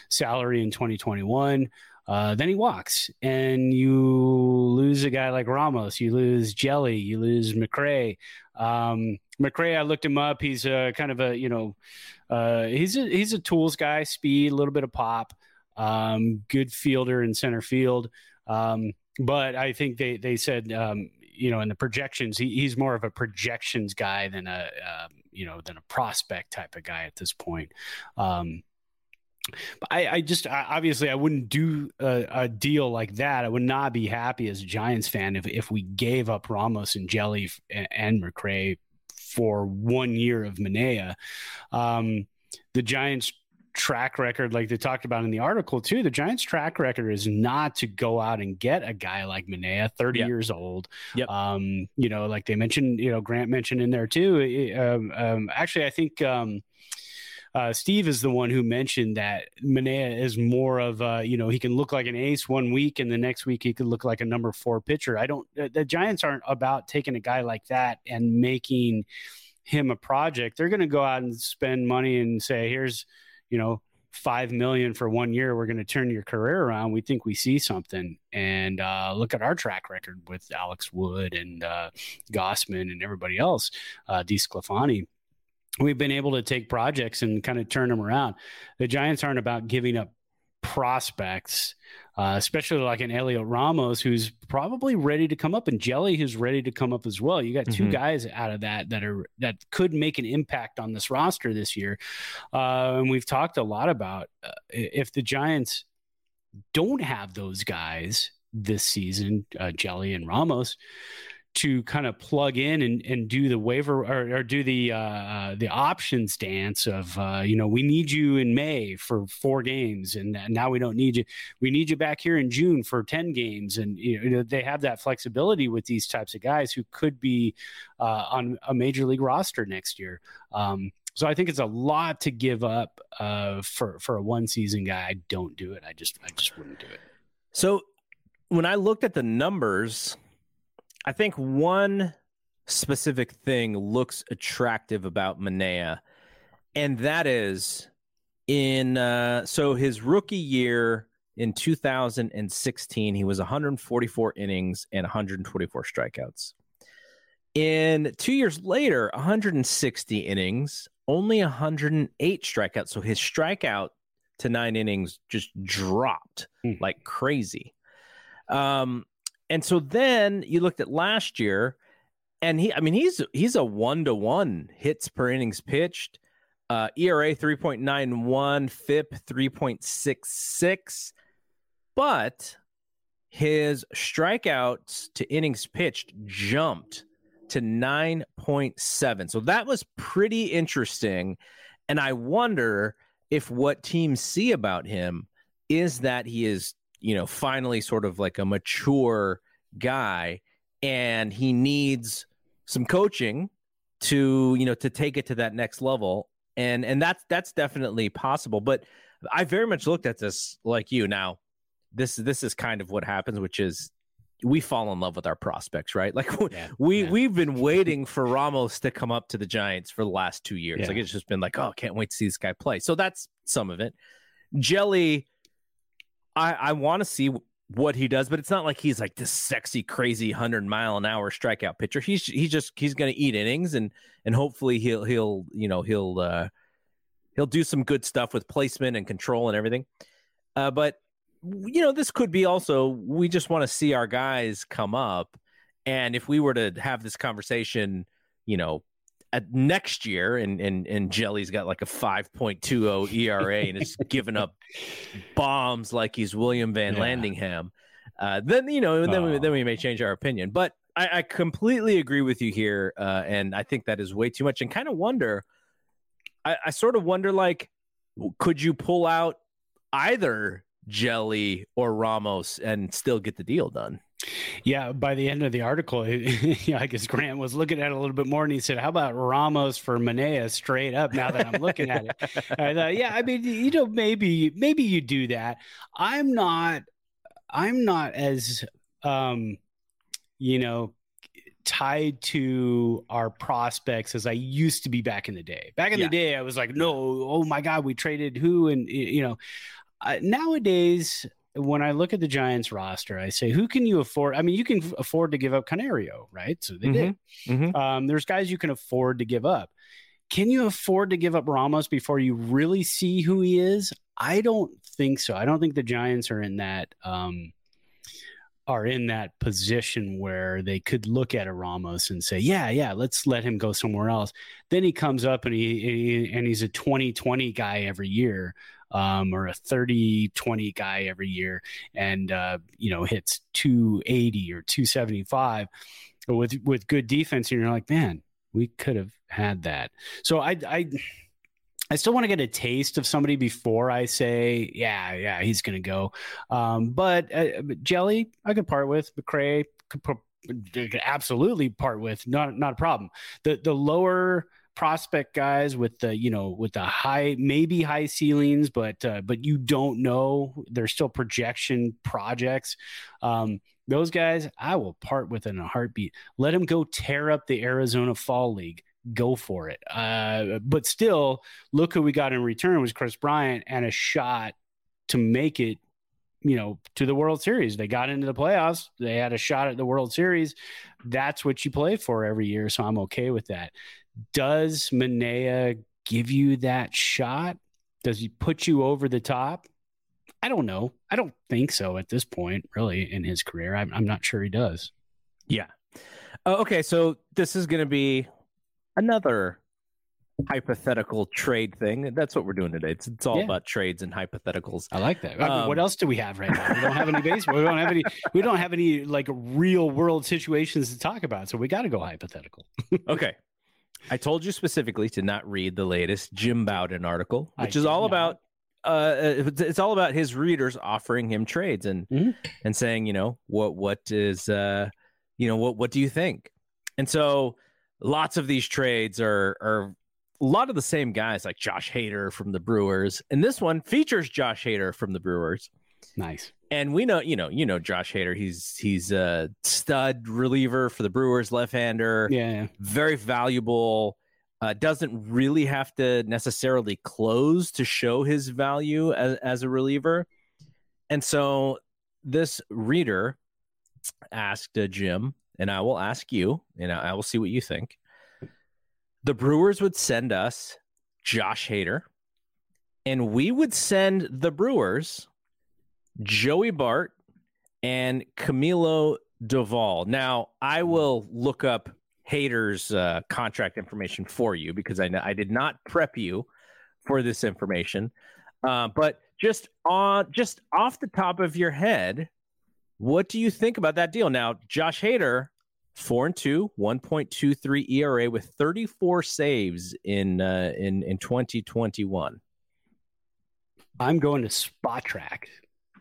salary in 2021. Uh, then he walks, and you lose a guy like Ramos. You lose Hjelle. You lose McCray. Um, McCray, I looked him up. He's a kind of a you know, uh, he's a he's a tools guy, speed, a little bit of pop, um, good fielder in center field. Um, but I think they they said um, you know in the projections he, he's more of a projections guy than a uh, you know than a prospect type of guy at this point. Um, I, I, just I, obviously I wouldn't do a, a, deal like that. I would not be happy as a Giants fan if if we gave up Ramos and Hjelle and, and McCray for one year of Manaea. Um, the Giants track record, like they talked about in the article too, the Giants' track record is not to go out and get a guy like Manaea, 30 yep. years old. Yep. Um, you know, like they mentioned, you know, Grant mentioned in there too. Um, um, actually, I think um, uh, Steve is the one who mentioned that Manaea is more of a, you know, he can look like an ace one week and the next week he could look like a number four pitcher. I don't, the Giants aren't about taking a guy like that and making him a project. They're going to go out and spend money and say, here's, you know, five million for one year. We're going to turn your career around. We think we see something. And uh, look at our track record with Alex Wood and uh, Gausman and everybody else, uh, DeSclafani we've been able to take projects and kind of turn them around. The Giants aren't about giving up prospects, uh, especially like an Heliot Ramos who's probably ready to come up, and Hjelle who's ready to come up as well. You got 2 mm-hmm. guys out of that that are that could make an impact on this roster this year, uh, and we've talked a lot about uh, if the Giants don't have those guys this season, uh, Hjelle and Ramos to kind of plug in and, and do the waiver or, or do the uh, uh, the options dance of uh, you know we need you in May for four games and now we don't need you we need you back here in June for ten games and you know they have that flexibility with these types of guys who could be uh, on a major league roster next year. Um, so I think it's a lot to give up uh, for for a one season guy. I don't do it. I just I just wouldn't do it. So when I looked at the numbers I think one specific thing looks attractive about Manaea, and that is in uh, so his rookie year in 2016, he was 144 innings and 124 strikeouts. In two years later, 160 innings, only 108 strikeouts. So his strikeout to nine innings just dropped mm. like crazy. Um, and so then you looked at last year, and he, I mean, he's he's a one to one hits per innings pitched, uh, ERA three point nine one, FIP three point six six, but his strikeouts to innings pitched jumped to 9.7. So that was pretty interesting. And I wonder if what teams see about him is that he is you know, finally sort of like a mature guy and he needs some coaching to, you know, to take it to that next level. And and that's that's definitely possible, but I very much looked at this like you now. This this is kind of what happens, which is we fall in love with our prospects, right? Like yeah, we yeah. we've been waiting for Ramos to come up to the Giants for the last two years. Yeah. Like it's just been like, oh, can't wait to see this guy play. So that's some of it. Hjelle, I, I want to see what he does, but it's not like he's like this sexy, crazy hundred mile an hour strikeout pitcher. He's he's just he's going to eat innings and and hopefully he'll he'll you know he'll uh, he'll do some good stuff with placement and control and everything. Uh, but you know this could be also we just want to see our guys come up, and if we were to have this conversation, you know, at next year and and and Hjelle's got like a 5.20 ERA and is giving up bombs like he's William Van yeah. Landingham, uh, then you know then we, then we may change our opinion. But I, I completely agree with you here, uh, and I think that is way too much. And kind of wonder, I, I sort of wonder like, could you pull out either Hjelle or Ramos and still get the deal done? Yeah, by the end of the article, I guess Grant was looking at it a little bit more, and he said, "How about Ramos for Manaea straight up?" Now that I'm looking at it, I thought, yeah, I mean, you know, maybe maybe you do that. I'm not, I'm not as, um, you know, tied to our prospects as I used to be back in the day. Back in yeah. the day, I was like, no, oh my god, we traded who, and you know, uh, nowadays when I look at the Giants roster, I say, who can you afford? I mean, you can afford to give up Canario, right? So they mm-hmm. did. Mm-hmm. Um, there's guys you can afford to give up. Can you afford to give up Ramos before you really see who he is? I don't think so. I don't think the Giants are in that um, are in that position where they could look at a Ramos and say, "Yeah, yeah, let's let him go somewhere else." Then he comes up and he, he and he's a 20-20 guy every year um, or a 30 20 guy every year and, uh, you know, hits 280 or 275 with, with good defense. And you're like, man, we could have had that. So I, I, I still want to get a taste of somebody before I say, yeah, yeah, he's going to go. Um, but uh, Hjelle, I could part with. McCray could, could absolutely part with. Not not a problem. The the lower prospect guys with the you know with the high maybe high ceilings but uh, but you don't know they're still projection projects. Um, those guys i will part with in a heartbeat. Let them go tear up the arizona fall league. Go for it. Uh, but still look who we got in return was Kris Bryant and a shot to make it you know to the world series. They got into the playoffs. They had a shot at the world series. That's what you play for every year so i'm okay with that does Manaea give you that shot? Does he put you over the top? I don't know. I don't think so at this point, really, in his career. I'm, I'm not sure he does. Yeah. Uh, okay. So this is going to be another hypothetical trade thing. That's what we're doing today. It's, it's all yeah. about trades and hypotheticals. I like that. Um, what else do we have right now? We don't have any baseball. we don't have any. We don't have any like real world situations to talk about. So we got to go hypothetical. okay. I told you specifically to not read the latest Jim Bowden article, which I is all not. about uh, it's all about his readers offering him trades and mm-hmm. and saying, you know, what what is uh, you know, what what do you think? And so lots of these trades are are a lot of the same guys like Josh Hader from the Brewers, and this one features Josh Hader from the Brewers. Nice. And we know, you know, you know Josh Hader. He's he's a stud reliever for the Brewers, left-hander. Yeah, very valuable. Uh, doesn't really have to necessarily close to show his value as, as a reliever. And so this reader asked uh, Jim, and I will ask you, and I will see what you think. The Brewers would send us Josh Hader, and we would send the Brewers Joey Bart, and Camilo Doval. Now, I will look up Hader's uh, contract information for you because I know I did not prep you for this information. Uh, but just on just off the top of your head, what do you think about that deal? Now, Josh Hader, four and two, one point two three ERA with thirty four saves in uh, in in twenty twenty one. I'm going to Spotrac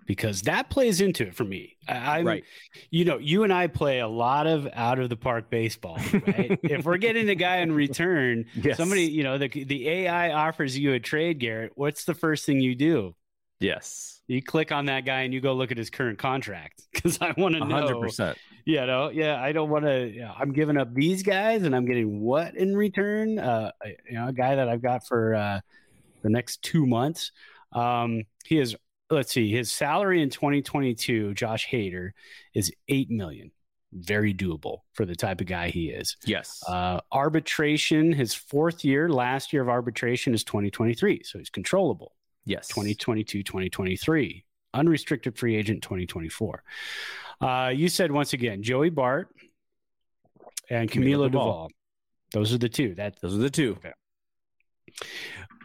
because that plays into it for me. I'm, right. you know, you and I play a lot of out of the park baseball, right? if we're getting a guy in return, yes. somebody, you know, the, the AI offers you a trade, Garrett, what's the first thing you do? Yes. You click on that guy and you go look at his current contract because I want to know. 100%. You know, yeah, I don't want to. You know, I'm giving up these guys and I'm getting what in return? Uh, you know, a guy that I've got for uh, the next two months. Um, he is let's see, his salary in 2022, Josh Hader, is eight million. Very doable for the type of guy he is. Yes. Uh, arbitration, his fourth year, last year of arbitration is 2023. So he's controllable. Yes. 2022, 2023. Unrestricted free agent 2024. Uh, you said once again, Joey Bart and Camilo, Camilo Doval. Those are the two. That those are the two. Okay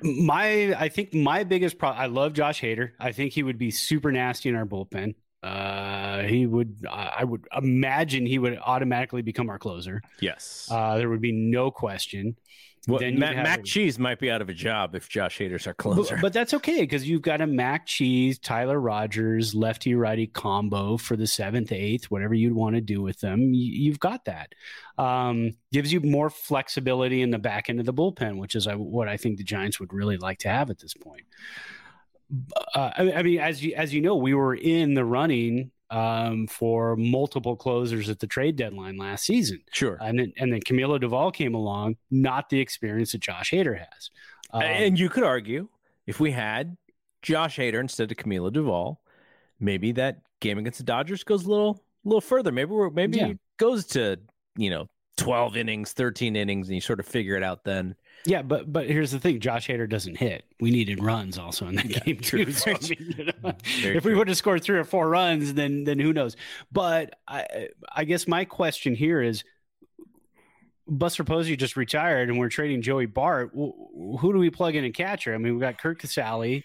my I think my biggest problem. I love Josh Hader. I think he would be super nasty in our bullpen. Uh, he would. I would imagine he would automatically become our closer. Yes. Uh, there would be no question. Well, then Mac, Mac a, Cheese might be out of a job if Josh Hader's our closer. But, but that's okay because you've got a Mac Cheese, Tyler Rogers, lefty righty combo for the seventh, eighth, whatever you'd want to do with them. You, have got that. Um, gives you more flexibility in the back end of the bullpen, which is uh, what I think the Giants would really like to have at this point. Uh, I, I mean, as you as you know, we were in the running um, for multiple closers at the trade deadline last season. Sure. And then, and then Camilo Doval came along, not the experience that Josh Hader has. Um, and you could argue if we had Josh Hader instead of Camilo Doval, maybe that game against the Dodgers goes a little a little further. Maybe we're maybe Yeah. it goes to you know twelve innings, thirteen innings, and you sort of figure it out then. Yeah, but but here's the thing: Josh Hader doesn't hit. We needed runs also in that Yeah, game true. too. So, I mean, you know, if we would have scored three or four runs, then then who knows? But I I guess my question here is, Buster Posey just retired, and we're trading Joey Bart. Who do we plug in a catcher? I mean, we got Curt Casali,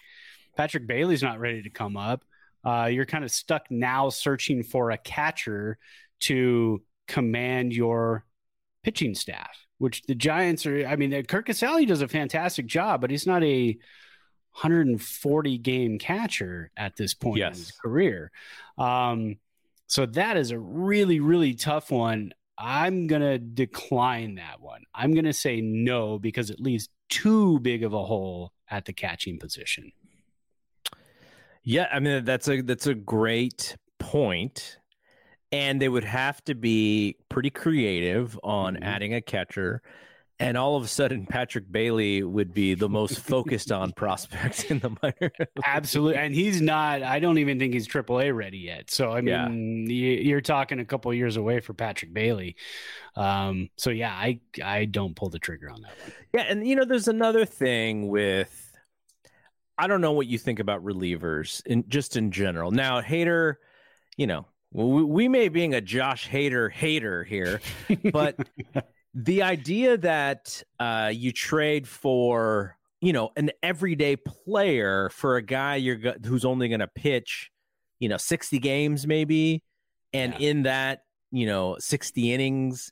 Patrick Bailey's not ready to come up. Uh, you're kind of stuck now searching for a catcher to command your pitching staff, which the Giants are. I mean, Curt Casali does a fantastic job, but he's not a 140 game catcher at this point in his career. Um, so that is a really, really tough one. I'm going to decline that one. I'm going to say no because it leaves too big of a hole at the catching position. Yeah, I mean that's a that's a great point. And they would have to be pretty creative on Mhm. adding a catcher. And all of a sudden, Patrick Bailey would be the most focused on prospect in the minor. Absolutely. And he's not, I don't even think he's AAA ready yet. So, I mean, you- you're talking a couple years away for Patrick Bailey. Um, so, yeah, I, I don't pull the trigger on that one. Yeah, and you know, there's another thing with I don't know what you think about relievers in just in general. Now, Hader, you know, we, we may being a Josh Hader hater here, but the idea that uh, you trade for you know an everyday player for a guy you're go- who's only going to pitch you know 60 games maybe and Yeah. in that you know 60 innings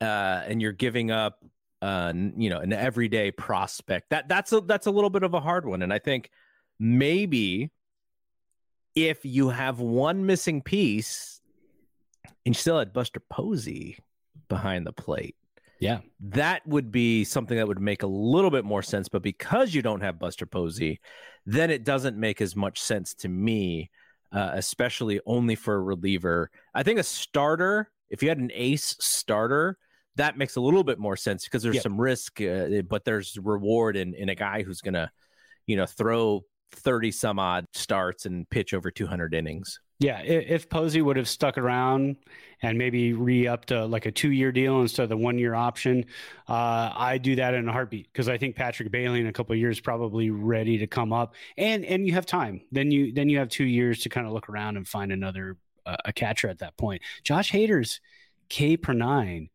uh, and you're giving up uh, you know an everyday prospect that that's a that's a little bit of a hard one and i think maybe if you have one missing piece and you still had buster posey behind the plate Yeah. that would be something that would make a little bit more sense. But because you don't have Buster Posey, then it doesn't make as much sense to me, uh, especially only for a reliever. I think a starter, if you had an ace starter, that makes a little bit more sense because there's Yep. some risk, uh, but there's reward in, in a guy who's going to, you know, throw 30 some odd starts and pitch over 200 innings. Yeah. If Posey would have stuck around and maybe re upped to like a two year deal instead of the one year option, uh, I do that in a heartbeat because I think Patrick Bailey in a couple years probably ready to come up, and and you have time. Then you then you have two years to kind of look around and find another uh, a catcher at that point. Josh Hader's K per nine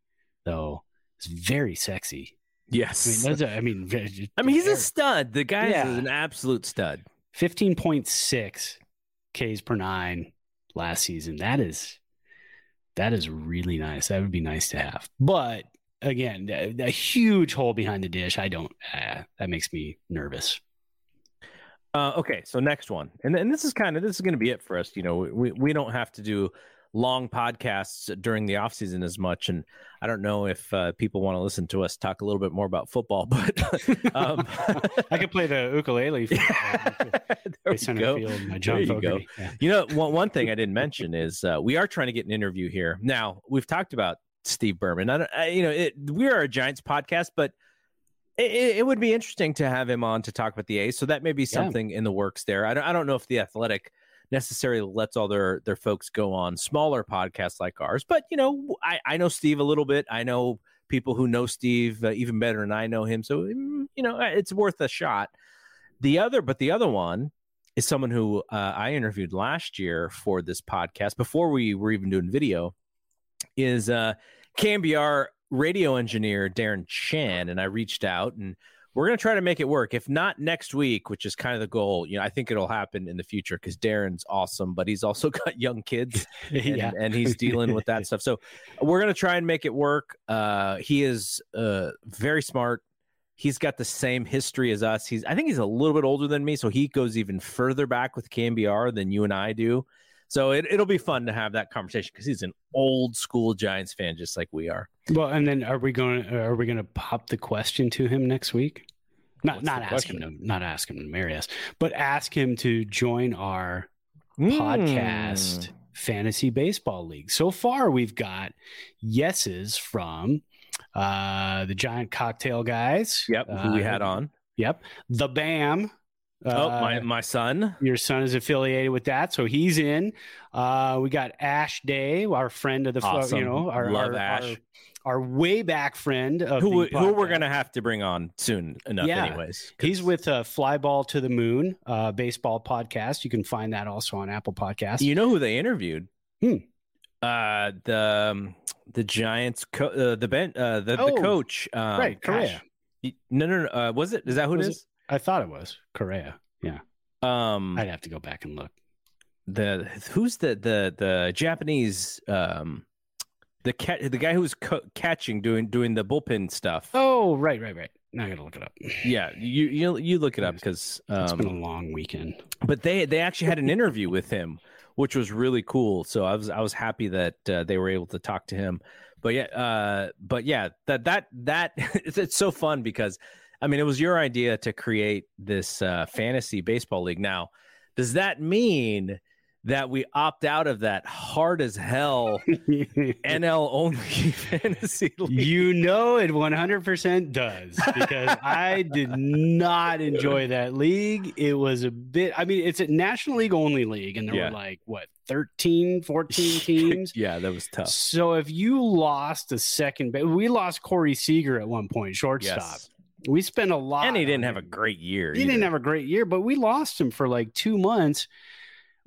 though is very sexy. I mean, Yes. that's a, I mean, I mean, he's a stud. The guy Yeah. is an absolute stud. 15.6 Ks per nine last season. That is that is really nice. That would be nice to have. But again, a, a huge hole behind the dish. I don't. Uh, that makes me nervous. Uh, okay, so next one, and and this is kind of this is going to be it for us. You know, we we don't have to do long podcasts during the off season as much, and I don't know if uh, people want to listen to us talk a little bit more about football, but um, I could play the ukulele. For, there play we go. There you go. Yeah. You know, one one thing I didn't mention is uh, we are trying to get an interview here. Now we've talked about Steve Berman. I, don't, I you know, it, we are a Giants podcast, but it, it- would be interesting to have him on to talk about the A's. So that may be something in the works there. I don't, I don't know if the Athletic necessarily lets all their their folks go on smaller podcasts like ours, but you know, I I know Steve a little bit. I know people who know Steve uh, even better than I know him. So mm, you know, it's worth a shot. The other, but the other one is someone who uh, I interviewed last year for this podcast before we were even doing video. Is uh, KNBR radio engineer Darren Chan, and I reached out and we're going to try to make it work. If not next week, which is kind of the goal, you know, I think it'll happen in the future because Darren's awesome, but he's also got young kids and, yeah. and he's dealing with that stuff. So we're gonna try and make it work. Uh, he is uh, very smart. He's got the same history as us. He's I think he's a little bit older than me, so he goes even further back with KNBR than you and I do. So it, it'll be fun to have that conversation because he's an old school Giants fan, just like we are. Well, and then are we going? Are we going to pop the question to him next week? Not What's not ask him to not ask him to marry us, but ask him to join our podcast Mm. fantasy baseball league. So far, we've got yeses from uh, the Giant Cocktail guys. Yep, who we Uh, had on. Yep, the BAM, oh, Uh, my my son. your son is affiliated with that, so he's in. Uh, we got Ash Day, our friend of the, fo- Awesome. you know, our Love our, Ash. our, our way back friend of Who the who we're gonna have to bring on soon enough, Yeah. anyways. 'cause- He's with uh, Flyball to the Moon, uh, baseball podcast. You can find that also on Apple Podcasts. You know who they interviewed? Hmm. Uh, the um, the Giants, co- uh, the ben, uh, the, Oh, the coach, um, right. Correa. No, no, no. Uh, was it? Is that who it Was is? I thought it was Correa. Yeah, Um, I'd have to go back and look. the who's the the the Japanese um the cat the guy who was co- catching doing doing the bullpen stuff. Oh, right, right, right. Now I gotta look it up. Yeah, you you you look it up because It's been a um, long weekend. but they they actually had an interview with him, which was really cool. So I was I was happy that uh, they were able to talk to him. But yeah, uh, but yeah, that that that it's, it's so fun because I mean it was your idea to create this uh, fantasy baseball league. Now, does that mean that we opt out of that hard as hell NL only fantasy league? You know it 100% does because I did not enjoy that league. It was a bit, I mean, it's a National League only league, and there Yeah. were like, what, 13, 14 teams? yeah, that was tough. So if you lost a second, we lost Corey Seager at one point, shortstop. Yes. We spent a lot. And he didn't have a great year. He didn't have a great year, but we lost him for like two months.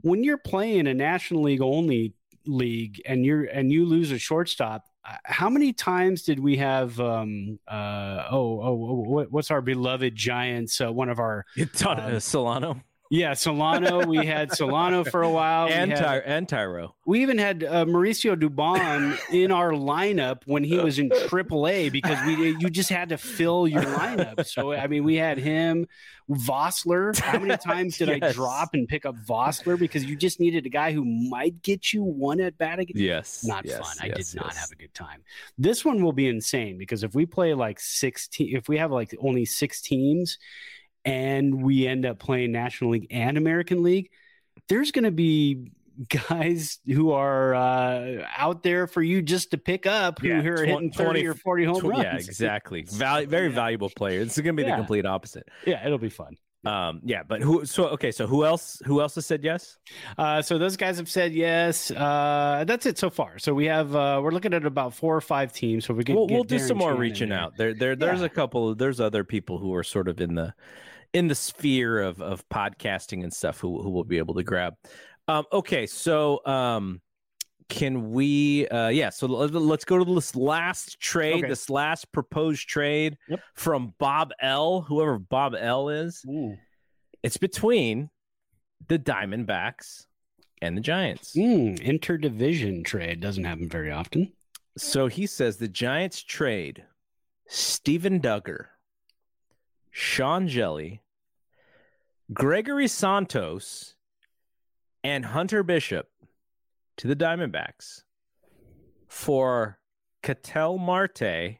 When you're playing a National League only league and you're and you lose a shortstop, uh, how many times did we have? Um, uh, oh, oh, oh, what, what's our beloved Giants? Uh, one of our uh, Solano yeah, Solano. we had Solano for a while. We and had- Ty- and Tyro. we even had uh, Mauricio Dubon in our lineup when he was in AAA because we you just had to fill your lineup. So I mean, we had him, Vosler. How many times did I drop and pick up Vosler because you just needed a guy who might get you one at bat again? Yes, Not yes, fun. I yes, did not have a good time. This one will be insane because if we play like sixteen, if we have like only six teams, and we end up playing National League and American League, there's going to be guys who are uh, out there for you just to pick up who Yeah, are twen- hitting 30 20 or 40 home Tw- runs. Yeah, exactly. Val- very Yeah. valuable player. It's going to be Yeah. the complete opposite. Yeah, it'll be fun. Um, yeah, but who? So okay, so who else? Who else has said yes? Uh, so those guys have said yes. Uh, that's it so far. So we have uh, we're looking at about four or five teams. So we can We'll, we'll do Darren some more reaching out. There, there, there's a couple. There's other people who are sort of in the in the sphere of of podcasting and stuff who who will be able to grab. Um, okay, so um, can we? Uh, yeah, so let- let's go to this last trade. Okay. This last proposed trade Yep. from Bob L. Whoever Bob L. is. Ooh. It's between the Diamondbacks and the Giants. Mm, interdivision trade doesn't happen very often. So he says the Giants trade Steven Duggar, Sean Hjelle, Gregory Santos, and Hunter Bishop to the Diamondbacks for Ketel Marte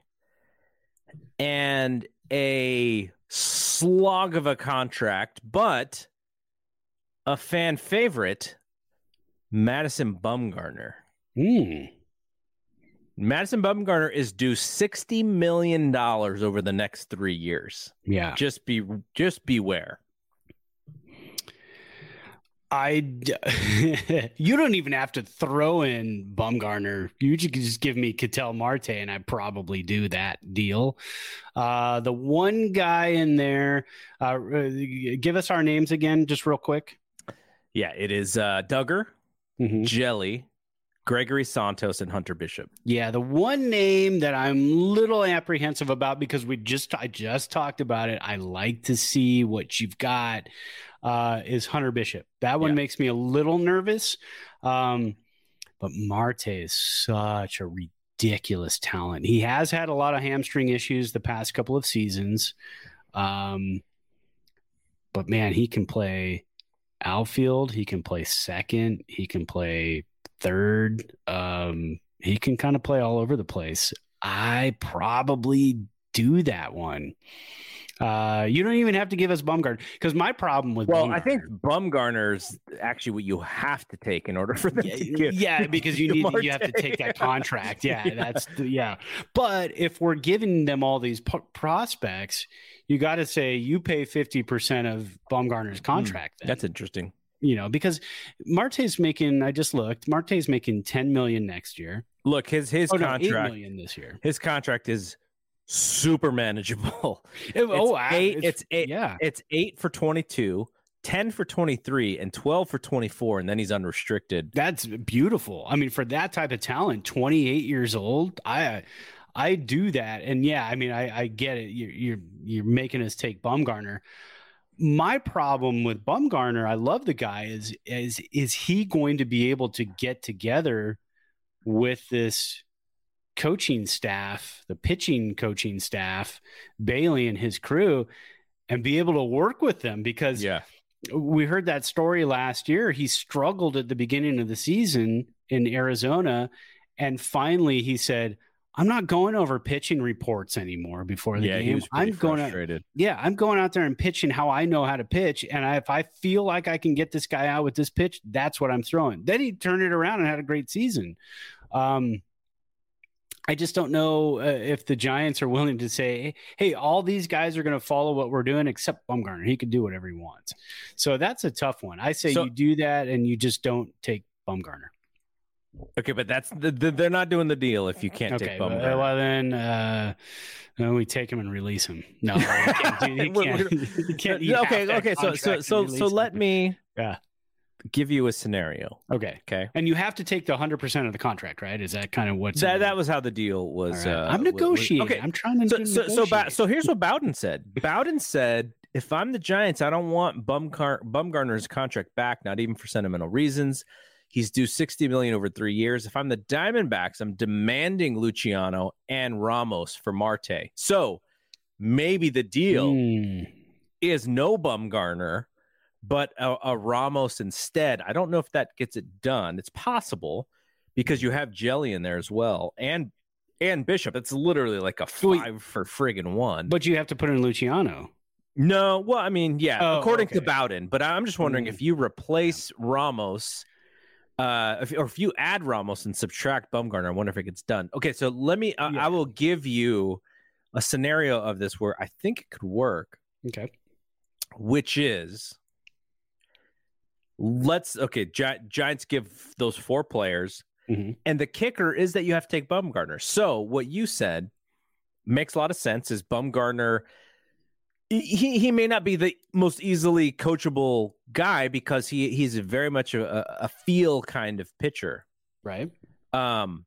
and a slog of a contract, but a fan favorite, Madison Bumgarner. Mm. Madison Bumgarner is due sixty million dollars over the next three years. Yeah. Just be, just beware. I you don't even have to throw in Bumgarner. You could just give me Ketel Marte, and I probably do that deal. Uh, the one guy in there, uh, uh, give us our names again, just real quick. Yeah, it is uh, Duggar, Mhm. Hjelle, Gregory Santos, and Hunter Bishop. Yeah, the one name that I'm a little apprehensive about because we just I just talked about it. I like to see what you've got. Uh, is Hunter Bishop? That one Yeah. makes me a little nervous. Um, but Marte is such a ridiculous talent. He has had a lot of hamstring issues the past couple of seasons. Um, but man, he can play outfield. He can play second. He can play third. Um, he can kind of play all over the place. I probably do that one. Uh, you don't even have to give us Bumgarner because my problem with well, Bumgarner, I think Bumgarner's actually what you have to take in order for them yeah, to give. yeah, because you need you have to take that contract. Yeah, Yeah. that's the, yeah. But if we're giving them all these p- prospects, you got to say you pay fifty percent of Bumgarner's contract. then. That's interesting. You know because Marte's making. I just looked. Marte's making ten million next year. Look, his his Oh no, contract million this year. his contract is super manageable. It- oh, It's I- eight- it's eight- Yeah, It's eight for 22, 10 for 23, and 12 for 24, and then he's unrestricted. That's beautiful. I mean, for that type of talent, 28 years old, I I do that. And yeah, I mean, I, I get it. You're, you're you're making us take Bumgarner. My problem with Bumgarner, I love the guy, is is is he going to be able to get together with this coaching staff, the pitching coaching staff, Bailey and his crew, and be able to work with them because Yeah. we heard that story last year. He struggled at the beginning of the season in Arizona, and finally he said, "I'm not going over pitching reports anymore before the Yeah, game. I'm going out, yeah, I'm going out there and pitching how I know how to pitch, and I, if I feel like I can get this guy out with this pitch, that's what I'm throwing." Then he turned it around and had a great season. Um, I just don't know uh, if the Giants are willing to say, "Hey, all these guys are going to follow what we're doing, except Bumgarner. He can do whatever he wants." So that's a tough one. I say So- you do that, and you just don't take Bumgarner. Okay, but that's the, the, they're not doing the deal if you can't Okay, take Bumgarner. well then, uh, then we take him and release him. No, he can't. Do, he can't, we're- can't okay, okay. So so so so let him. me Yeah. give you a scenario. Okay, Okay. and you have to take the hundred percent of the contract, right? Is that kind of what's That that was how the deal was. Right. Uh, I'm negotiating. Okay, I'm trying to so so so, ba- so here's what Bowden said. Bowden said, "If I'm the Giants, I don't want Bumgar- Bumgarner's contract back, not even for sentimental reasons. He's due 60 million over three years. If I'm the Diamondbacks, I'm demanding Luciano and Ramos for Marte. So maybe the deal Hmm. is no Bumgarner, but a, a Ramos instead. I don't know if that gets it done. It's possible because you have Hjelle in there as well, and and Bishop. It's literally like a five for friggin' one. But you have to put in Luciano. no, well, I mean, yeah, Oh, according to. Bowden. But I'm just wondering Mm. if you replace Ramos. Uh, if, or if you add Ramos and subtract Bumgarner, I wonder if it gets done. Okay, so let me. I- Yeah. I will give you a scenario of this where I think it could work Okay. which is let's okay Gi- giants give those four players Mhm. and the kicker is that you have to take bumgarner so what you said makes a lot of sense is bumgarner he he may not be the most easily coachable guy because he he's very much a, a feel kind of pitcher Right. um,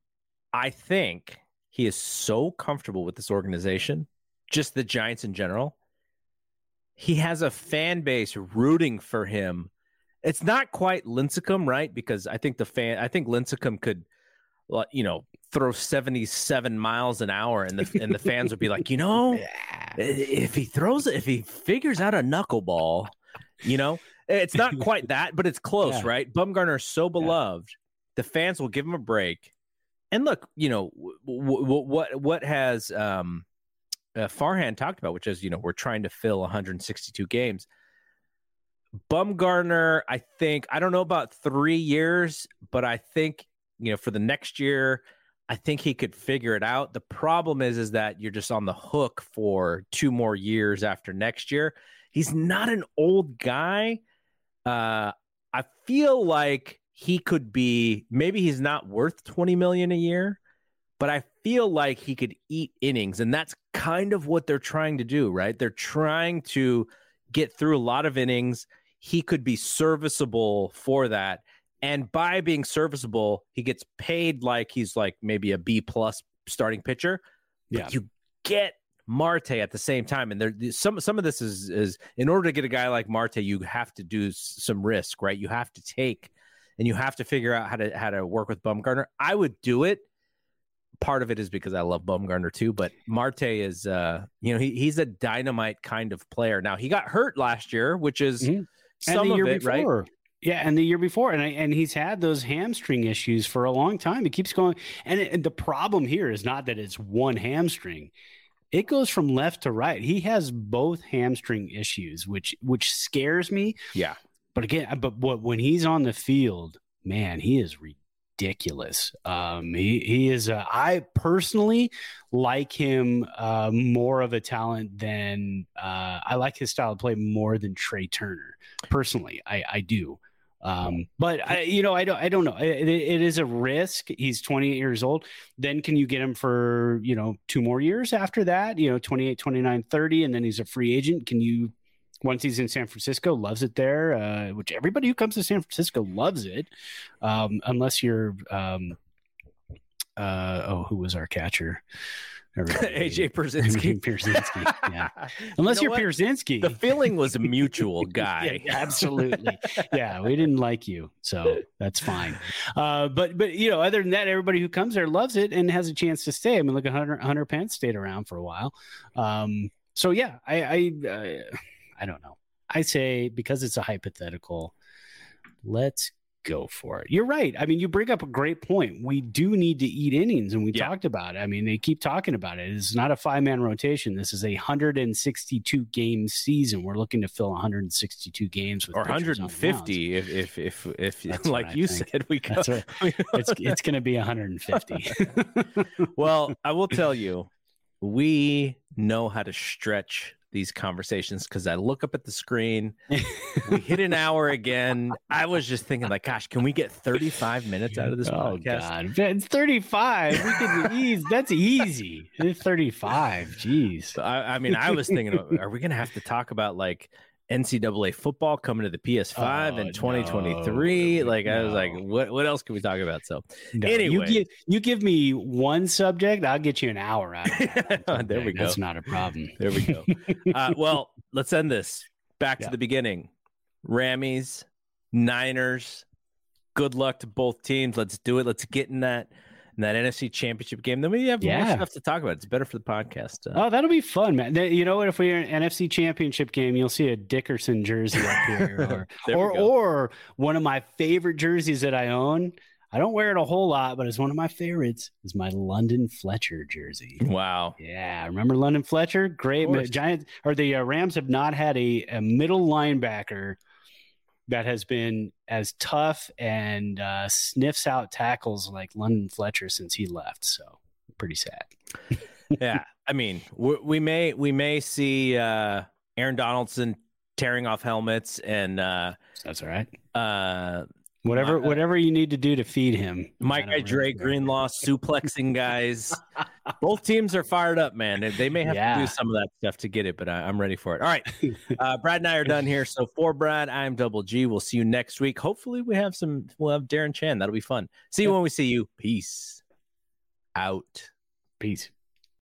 I think he is so comfortable with this organization, just the Giants in general. He has a fan base rooting for him. It's not quite Lincecum, right? Because I think the fan, I think Lincecum could, you know, throw seventy-seven miles an hour, and the and the fans would be like, you know, if he throws if he figures out a knuckleball, you know, it's not quite that, but it's close, Yeah. right? Bumgarner is so beloved, the fans will give him a break. And look, you know, w- w- what what has um, uh, Farhan talked about, which is you know we're trying to fill 162 games. Bumgarner, I think I don't know about three years, but I think you know for the next year, I think he could figure it out. The problem is, is that you're just on the hook for two more years after next year. He's not an old guy. Uh, I feel like he could be. Maybe he's not worth 20 million a year, but I feel like he could eat innings, and that's kind of what they're trying to do, right? They're trying to get through a lot of innings. He could be serviceable for that. And by being serviceable, he gets paid like he's like maybe a B plus starting pitcher. But Yeah. you get Marte at the same time, and there some some of this is is in order to get a guy like Marte, you have to do some risk, right? You have to take, and you have to figure out how to how to work with Bumgarner. I would do it. Part of it is because I love Bumgarner too, but Marte is uh you know he he's a dynamite kind of player. Now he got hurt last year, which is Mhm. some of year it, right? Yeah, and the year before, and I, and he's had those hamstring issues for a long time. It keeps going, and, it, and the problem here is not that it's one hamstring. it goes from left to right. He has both hamstring issues, which which scares me. Yeah. But again, but what when he's on the field, man, he is ridiculous. Um, he he is. Uh, I personally like him uh, more of a talent than uh, I like his style of play more than Trea Turner. Personally, I I do. Um, but I, you know, I don't, I don't know. It, it is a risk. He's 28 years old. Then can you get him for, you know, two more years after that, you know, 28, 29, 30, and then he's a free agent. Can you, once he's in San Francisco, loves it there, uh, which everybody who comes to San Francisco loves it. Um, unless you're, um, uh, oh, who was our catcher? AJ Pierzynski. Pierzynski. Yeah. Unless you know are Pierzynski. The feeling was a mutual guy. yeah, absolutely. yeah, we didn't like you, so that's fine. Uh, but but you know, other than that, everybody who comes there loves it and has a chance to stay. I mean, look, Hunter Hunter Pence stayed around for a while. Um, so yeah, I I, uh, I don't know. I say because it's a hypothetical, let's go for it. You're right. I mean, you bring up a great point. We do need to eat innings, and we yeah. talked about it. I mean, they keep talking about it. It's not a five man rotation. This is a 162 game season. We're looking to fill 162 games with or 150 if if if if That's like you think. said we go. Right. it's it's going to be 150. well, I will tell you, we know how to stretch these conversations because I look up at the screen. we hit an hour again. I was just thinking, like, gosh, can we get 35 minutes out of this oh, podcast? God. It's 35. We can ease. That's easy. It's 35. Jeez. I, I mean, I was thinking, are we going to have to talk about like NCAA football coming to the PS5 oh, in 2023. No, like no. I was like, what what else can we talk about? So no, anyway, you give you give me one subject, I'll get you an hour out. there we go. That's not a problem. There we go. uh, well, let's end this. Back yeah. to the beginning. Rammies, Niners. Good luck to both teams. Let's do it. Let's get in that in that NFC Championship game. Then we have yeah. more stuff to talk about. It's better for the podcast. Uh, oh, that'll be fun, man. You know what? If we're an NFC Championship game, you'll see a Dickerson jersey up here, or or, or one of my favorite jerseys that I own. I don't wear it a whole lot, but it's one of my favorites. Is my London Fletcher jersey. Wow. Yeah, remember London Fletcher? Great. Giants or the uh, Rams have not had a, a middle linebacker that has been as tough and uh, sniffs out tackles like London Fletcher since he left. So pretty sad. yeah, I mean, we, we, may we may see uh, Aaron Donaldson tearing off helmets and uh, that's all right. Uh, Whatever, my, whatever you need to do to feed him. My guy Dre Greenlaw suplexing guys. Both teams are fired up, man. They may have yeah. to do some of that stuff to get it, but I, am ready for it. All right, uh, Brad and I are done here. So for Brad, I'm Double G. We'll see you next week. Hopefully, we have some. We'll have Darren Chan. That'll be fun. See you when we see you. Peace out. Peace.